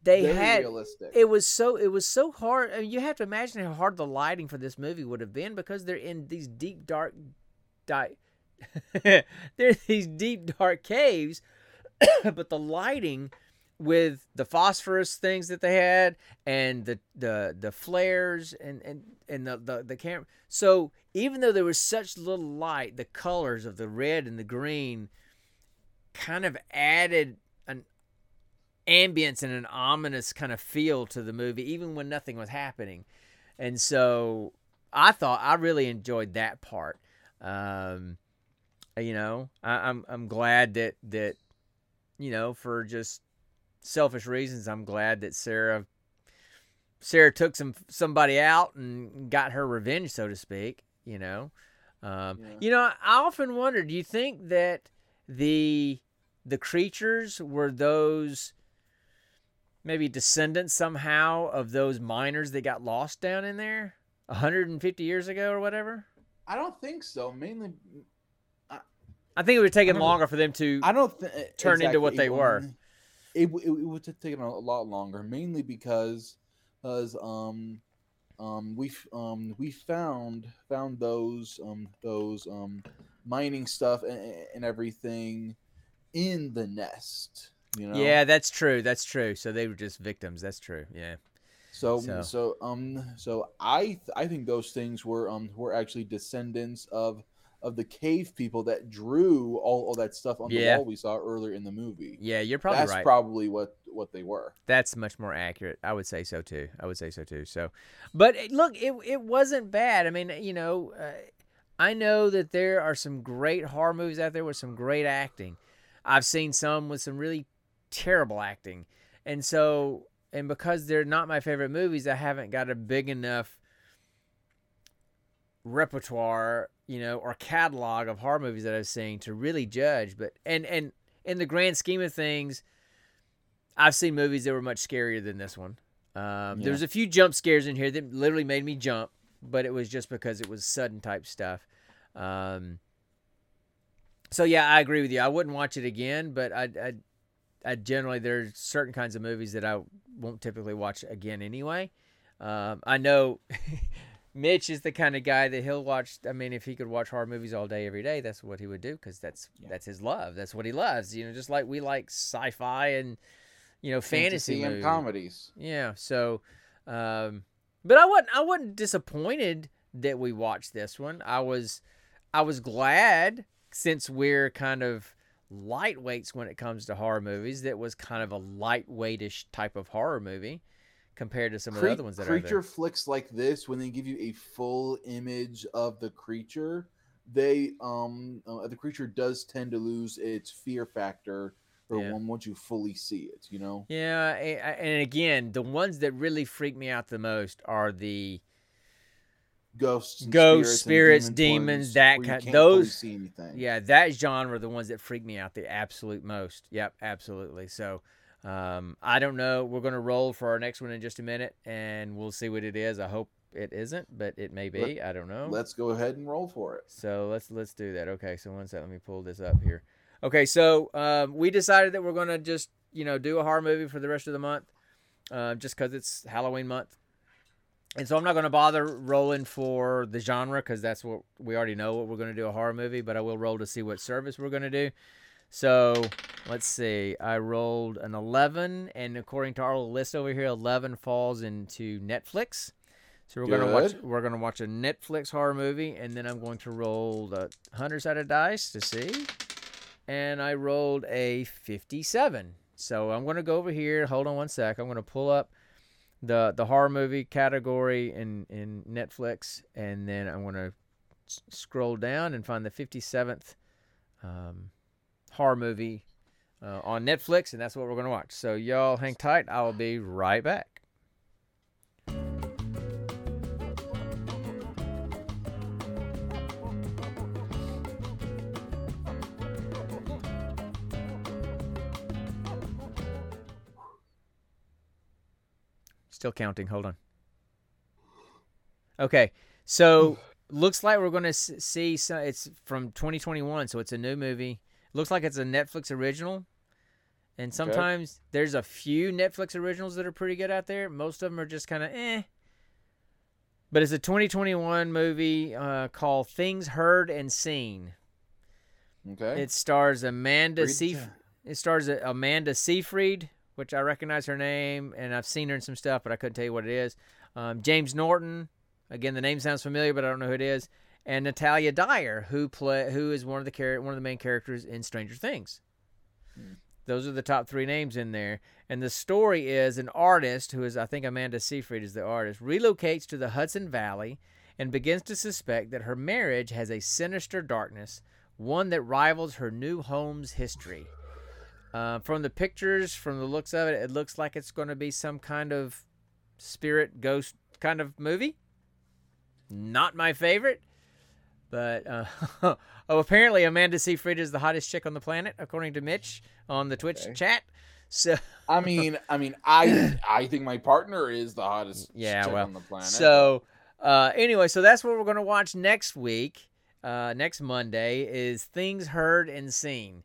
they Very had realistic. it was so it was so hard. I mean, you have to imagine how hard the lighting for this movie would have been because they're in these deep dark di- they're these deep dark caves, but the lighting with the phosphorus things that they had and the the the flares and and and the the, the camera. So even though there was such little light the colors of the red and the green kind of added an ambience and an ominous kind of feel to the movie even when nothing was happening. And so i thought i really enjoyed that part. Um you know I, i'm i'm glad that that you know for just selfish reasons, I'm glad that Sarah Sarah took some somebody out and got her revenge, so to speak. You know, um, Yeah. you know, I often wonder: Do you think that the the creatures were those maybe descendants somehow of those miners that got lost down in there 150 years ago or whatever? I don't think so. Mainly, I think it would have taken longer for them to. I don't th- Turn into what they It were. It, it, it would have taken a lot longer, mainly because, because um, um, we um we found found those um those um mining stuff and, and everything in the nest. You know. Yeah, that's true. That's true. So they were just victims. That's true. Yeah. So, So- so um so I th- I think those things were um were actually descendants of of the cave people that drew all, all that stuff on Yeah. the wall we saw earlier in the movie. Yeah, you're probably That's right. probably what what they were. That's much more accurate. I would say so too. I would say so too. So, but it- look, it it wasn't bad. I mean, you know, uh, I know that there are some great horror movies out there with some great acting. I've seen some with some really terrible acting, and so and because they're not my favorite movies, I haven't got a big enough repertoire, you know, or catalog of horror movies that I've seen to really judge. But and and in the grand scheme of things, I've seen movies that were much scarier than this one. Um, Yeah. There's a few jump scares in here that literally made me jump, but it was just because it was sudden type stuff. Um, so yeah, I agree with you. I wouldn't watch it again, but I, I, I generally there's certain kinds of movies that I won't typically watch again anyway. Um, I know Mitch is the kind of guy that he'll watch. I mean, if he could watch horror movies all day, every day, that's what he would do because that's Yeah. that's his love. That's what he loves. You know, just like we like sci-fi and you know fantasy, and comedies. Yeah. So, um, but I wasn't I wasn't disappointed that we watched this one. I was I was glad since we're kind of lightweights when it comes to horror movies that was kind of a lightweightish type of horror movie compared to some of the other ones that creature are. Creature flicks like this when they give you a full image of the creature they um uh, the creature does tend to lose its fear factor for Yeah. one once you fully see it you know Yeah, and again, the ones that really freak me out the most are the ghosts Ghosts, spirits, spirits, demons, that kind- those- see anything yeah that genre, the ones that freak me out the absolute most. Yep, absolutely. So. Um, I don't know. We're gonna roll for our next one in just a minute, and we'll see what it is. I hope it isn't, but it may be. I don't know. let's go ahead and roll for it So let's let's do that. Okay, so one second, let me pull this up here. Okay, so um, we decided that we're gonna just you know do a horror movie for the rest of the month, uh, just because it's Halloween month, and so I'm not gonna bother rolling for the genre because that's what we already know what we're gonna do a horror movie, but I will roll to see what service we're gonna do. So let's see. I rolled an 11, and according to our list over here, 11 falls into Netflix. So we're gonna watch. We're gonna watch a Netflix horror movie, and then I'm going to roll the hundred sided dice to see. And I rolled a 57. So I'm gonna go over here. Hold on one sec. I'm gonna pull up the the horror movie category in in Netflix, and then I'm gonna s- scroll down and find the 57th um, horror movie uh, on Netflix, and that's what we're gonna watch. So y'all hang tight. I will be right back. Still counting. Hold on. Okay, so looks like we're going to see. Some, it's from 2021, so it's a new movie. Looks like it's a Netflix original. And sometimes there's a few Netflix originals that are pretty good out there. Most of them are just kind of eh. But it's a 2021 movie uh, called Things Heard and Seen. okay It stars Amanda Read Seyf- It stars uh, Amanda Seyfried, which I recognize her name, and I've seen her in some stuff, but I couldn't tell you what it is. Um, James Norton, again, the name sounds familiar, but I don't know who it is. And Natalia Dyer, who play who is one of the char- one of the main characters in Stranger Things. Those are the top three names in there. And the story is an artist who is, I think Amanda Seyfried is the artist, relocates to the Hudson Valley and begins to suspect that her marriage has a sinister darkness, one that rivals her new home's history. Uh, from the pictures, from the looks of it, it looks like it's going to be some kind of spirit ghost kind of movie. Not my favorite, but uh, oh, apparently Amanda Seyfried is the hottest chick on the planet, according to Mitch on the Twitch Okay. chat. So i mean i mean i i think my partner is the hottest Yeah, chick well, on the planet So, uh, anyway, so that's what we're going to watch next week. Uh, next Monday is Things Heard and Seen.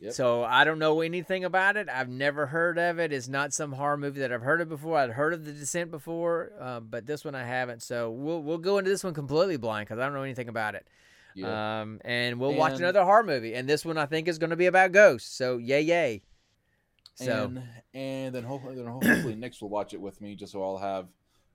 Yep. So I don't know anything about it. I've never heard of it. It's not some horror movie that I've heard of before. I'd heard of The Descent before, uh, but this one I haven't. So we'll we'll go into this one completely blind because I don't know anything about it. yeah. Um, and we'll watch another horror movie. And this one I think is going to be about ghosts. So yay yay. So and and then hopefully, then hopefully Nick's will watch it with me, just so I'll have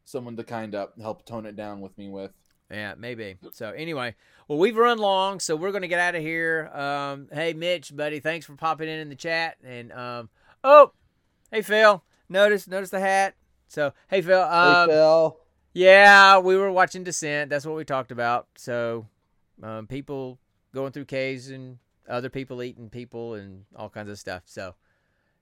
someone to kind of help tone it down with me with. Yeah, maybe. So anyway, well, we've run long, so we're gonna get out of here. Um, hey, Mitch, buddy, thanks for popping in in the chat. And um, oh, hey, Phil, notice notice the hat. So hey, Phil. Um, Phil. yeah, we were watching Descent. That's what we talked about. So um, people going through caves and other people eating people and all kinds of stuff. So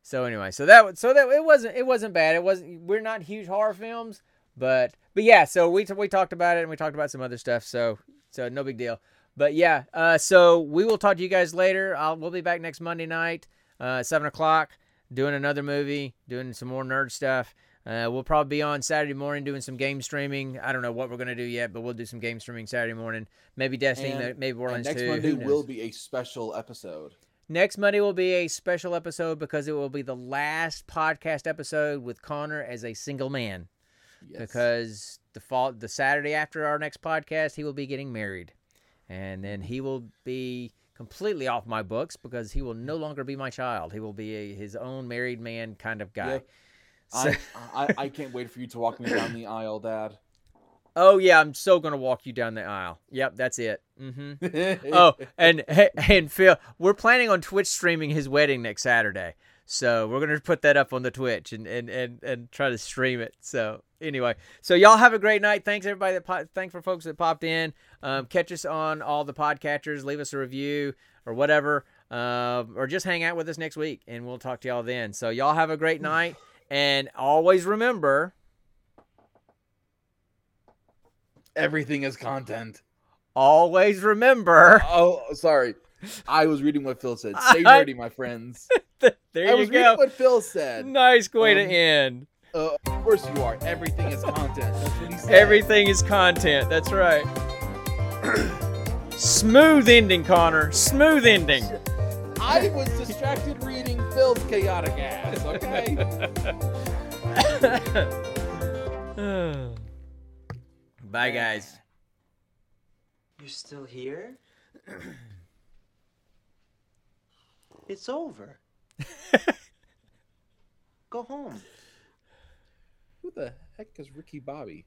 so anyway, so that so that it wasn't it wasn't bad. It wasn't. We're not huge horror films, but but yeah. So we we talked about it and we talked about some other stuff. So so no big deal. But yeah. Uh, so we will talk to you guys later. I'll we'll be back next Monday night, uh, seven o'clock, doing another movie, doing some more nerd stuff. Uh, we'll probably be on Saturday morning doing some game streaming. I don't know what we're gonna do yet, but we'll do some game streaming Saturday morning. Maybe Destiny, And- maybe And Borderlands next 2. Monday will be a special episode. Next Monday will be a special episode because it will be the last podcast episode with Connor as a single man. Yes. Because the fall, the Saturday after our next podcast, he will be getting married, and then he will be completely off my books because he will no longer be my child. He will be a, his own married man kind of guy. Yep. So- I, I I can't wait for you to walk me down the aisle, Dad. Oh yeah, I'm so gonna walk you down the aisle. Yep, that's it. Mm-hmm. oh, and and Phil, we're planning on Twitch streaming his wedding next Saturday. So we're gonna put that up on the Twitch and and and, and try to stream it. So anyway, so y'all have a great night. Thanks everybody that po- thanks for folks that popped in. Um, catch us on all the podcatchers. Leave us a review or whatever, uh, or just hang out with us next week, and we'll talk to y'all then. So y'all have a great night, and always remember. Everything is content. Always remember. Oh, sorry. I was reading what Phil said. Stay nerdy, my friends. there you go. I was go. reading what Phil said. Nice way to Um, end. Uh, of course you are. Everything is content. That's what he said. Everything is content. That's right. Smooth ending, Connor. Smooth ending. I was distracted reading Phil's chaotic ass. Okay. Bye, guys. You're still here? it's over. Go home. Who the heck is Ricky Bobby?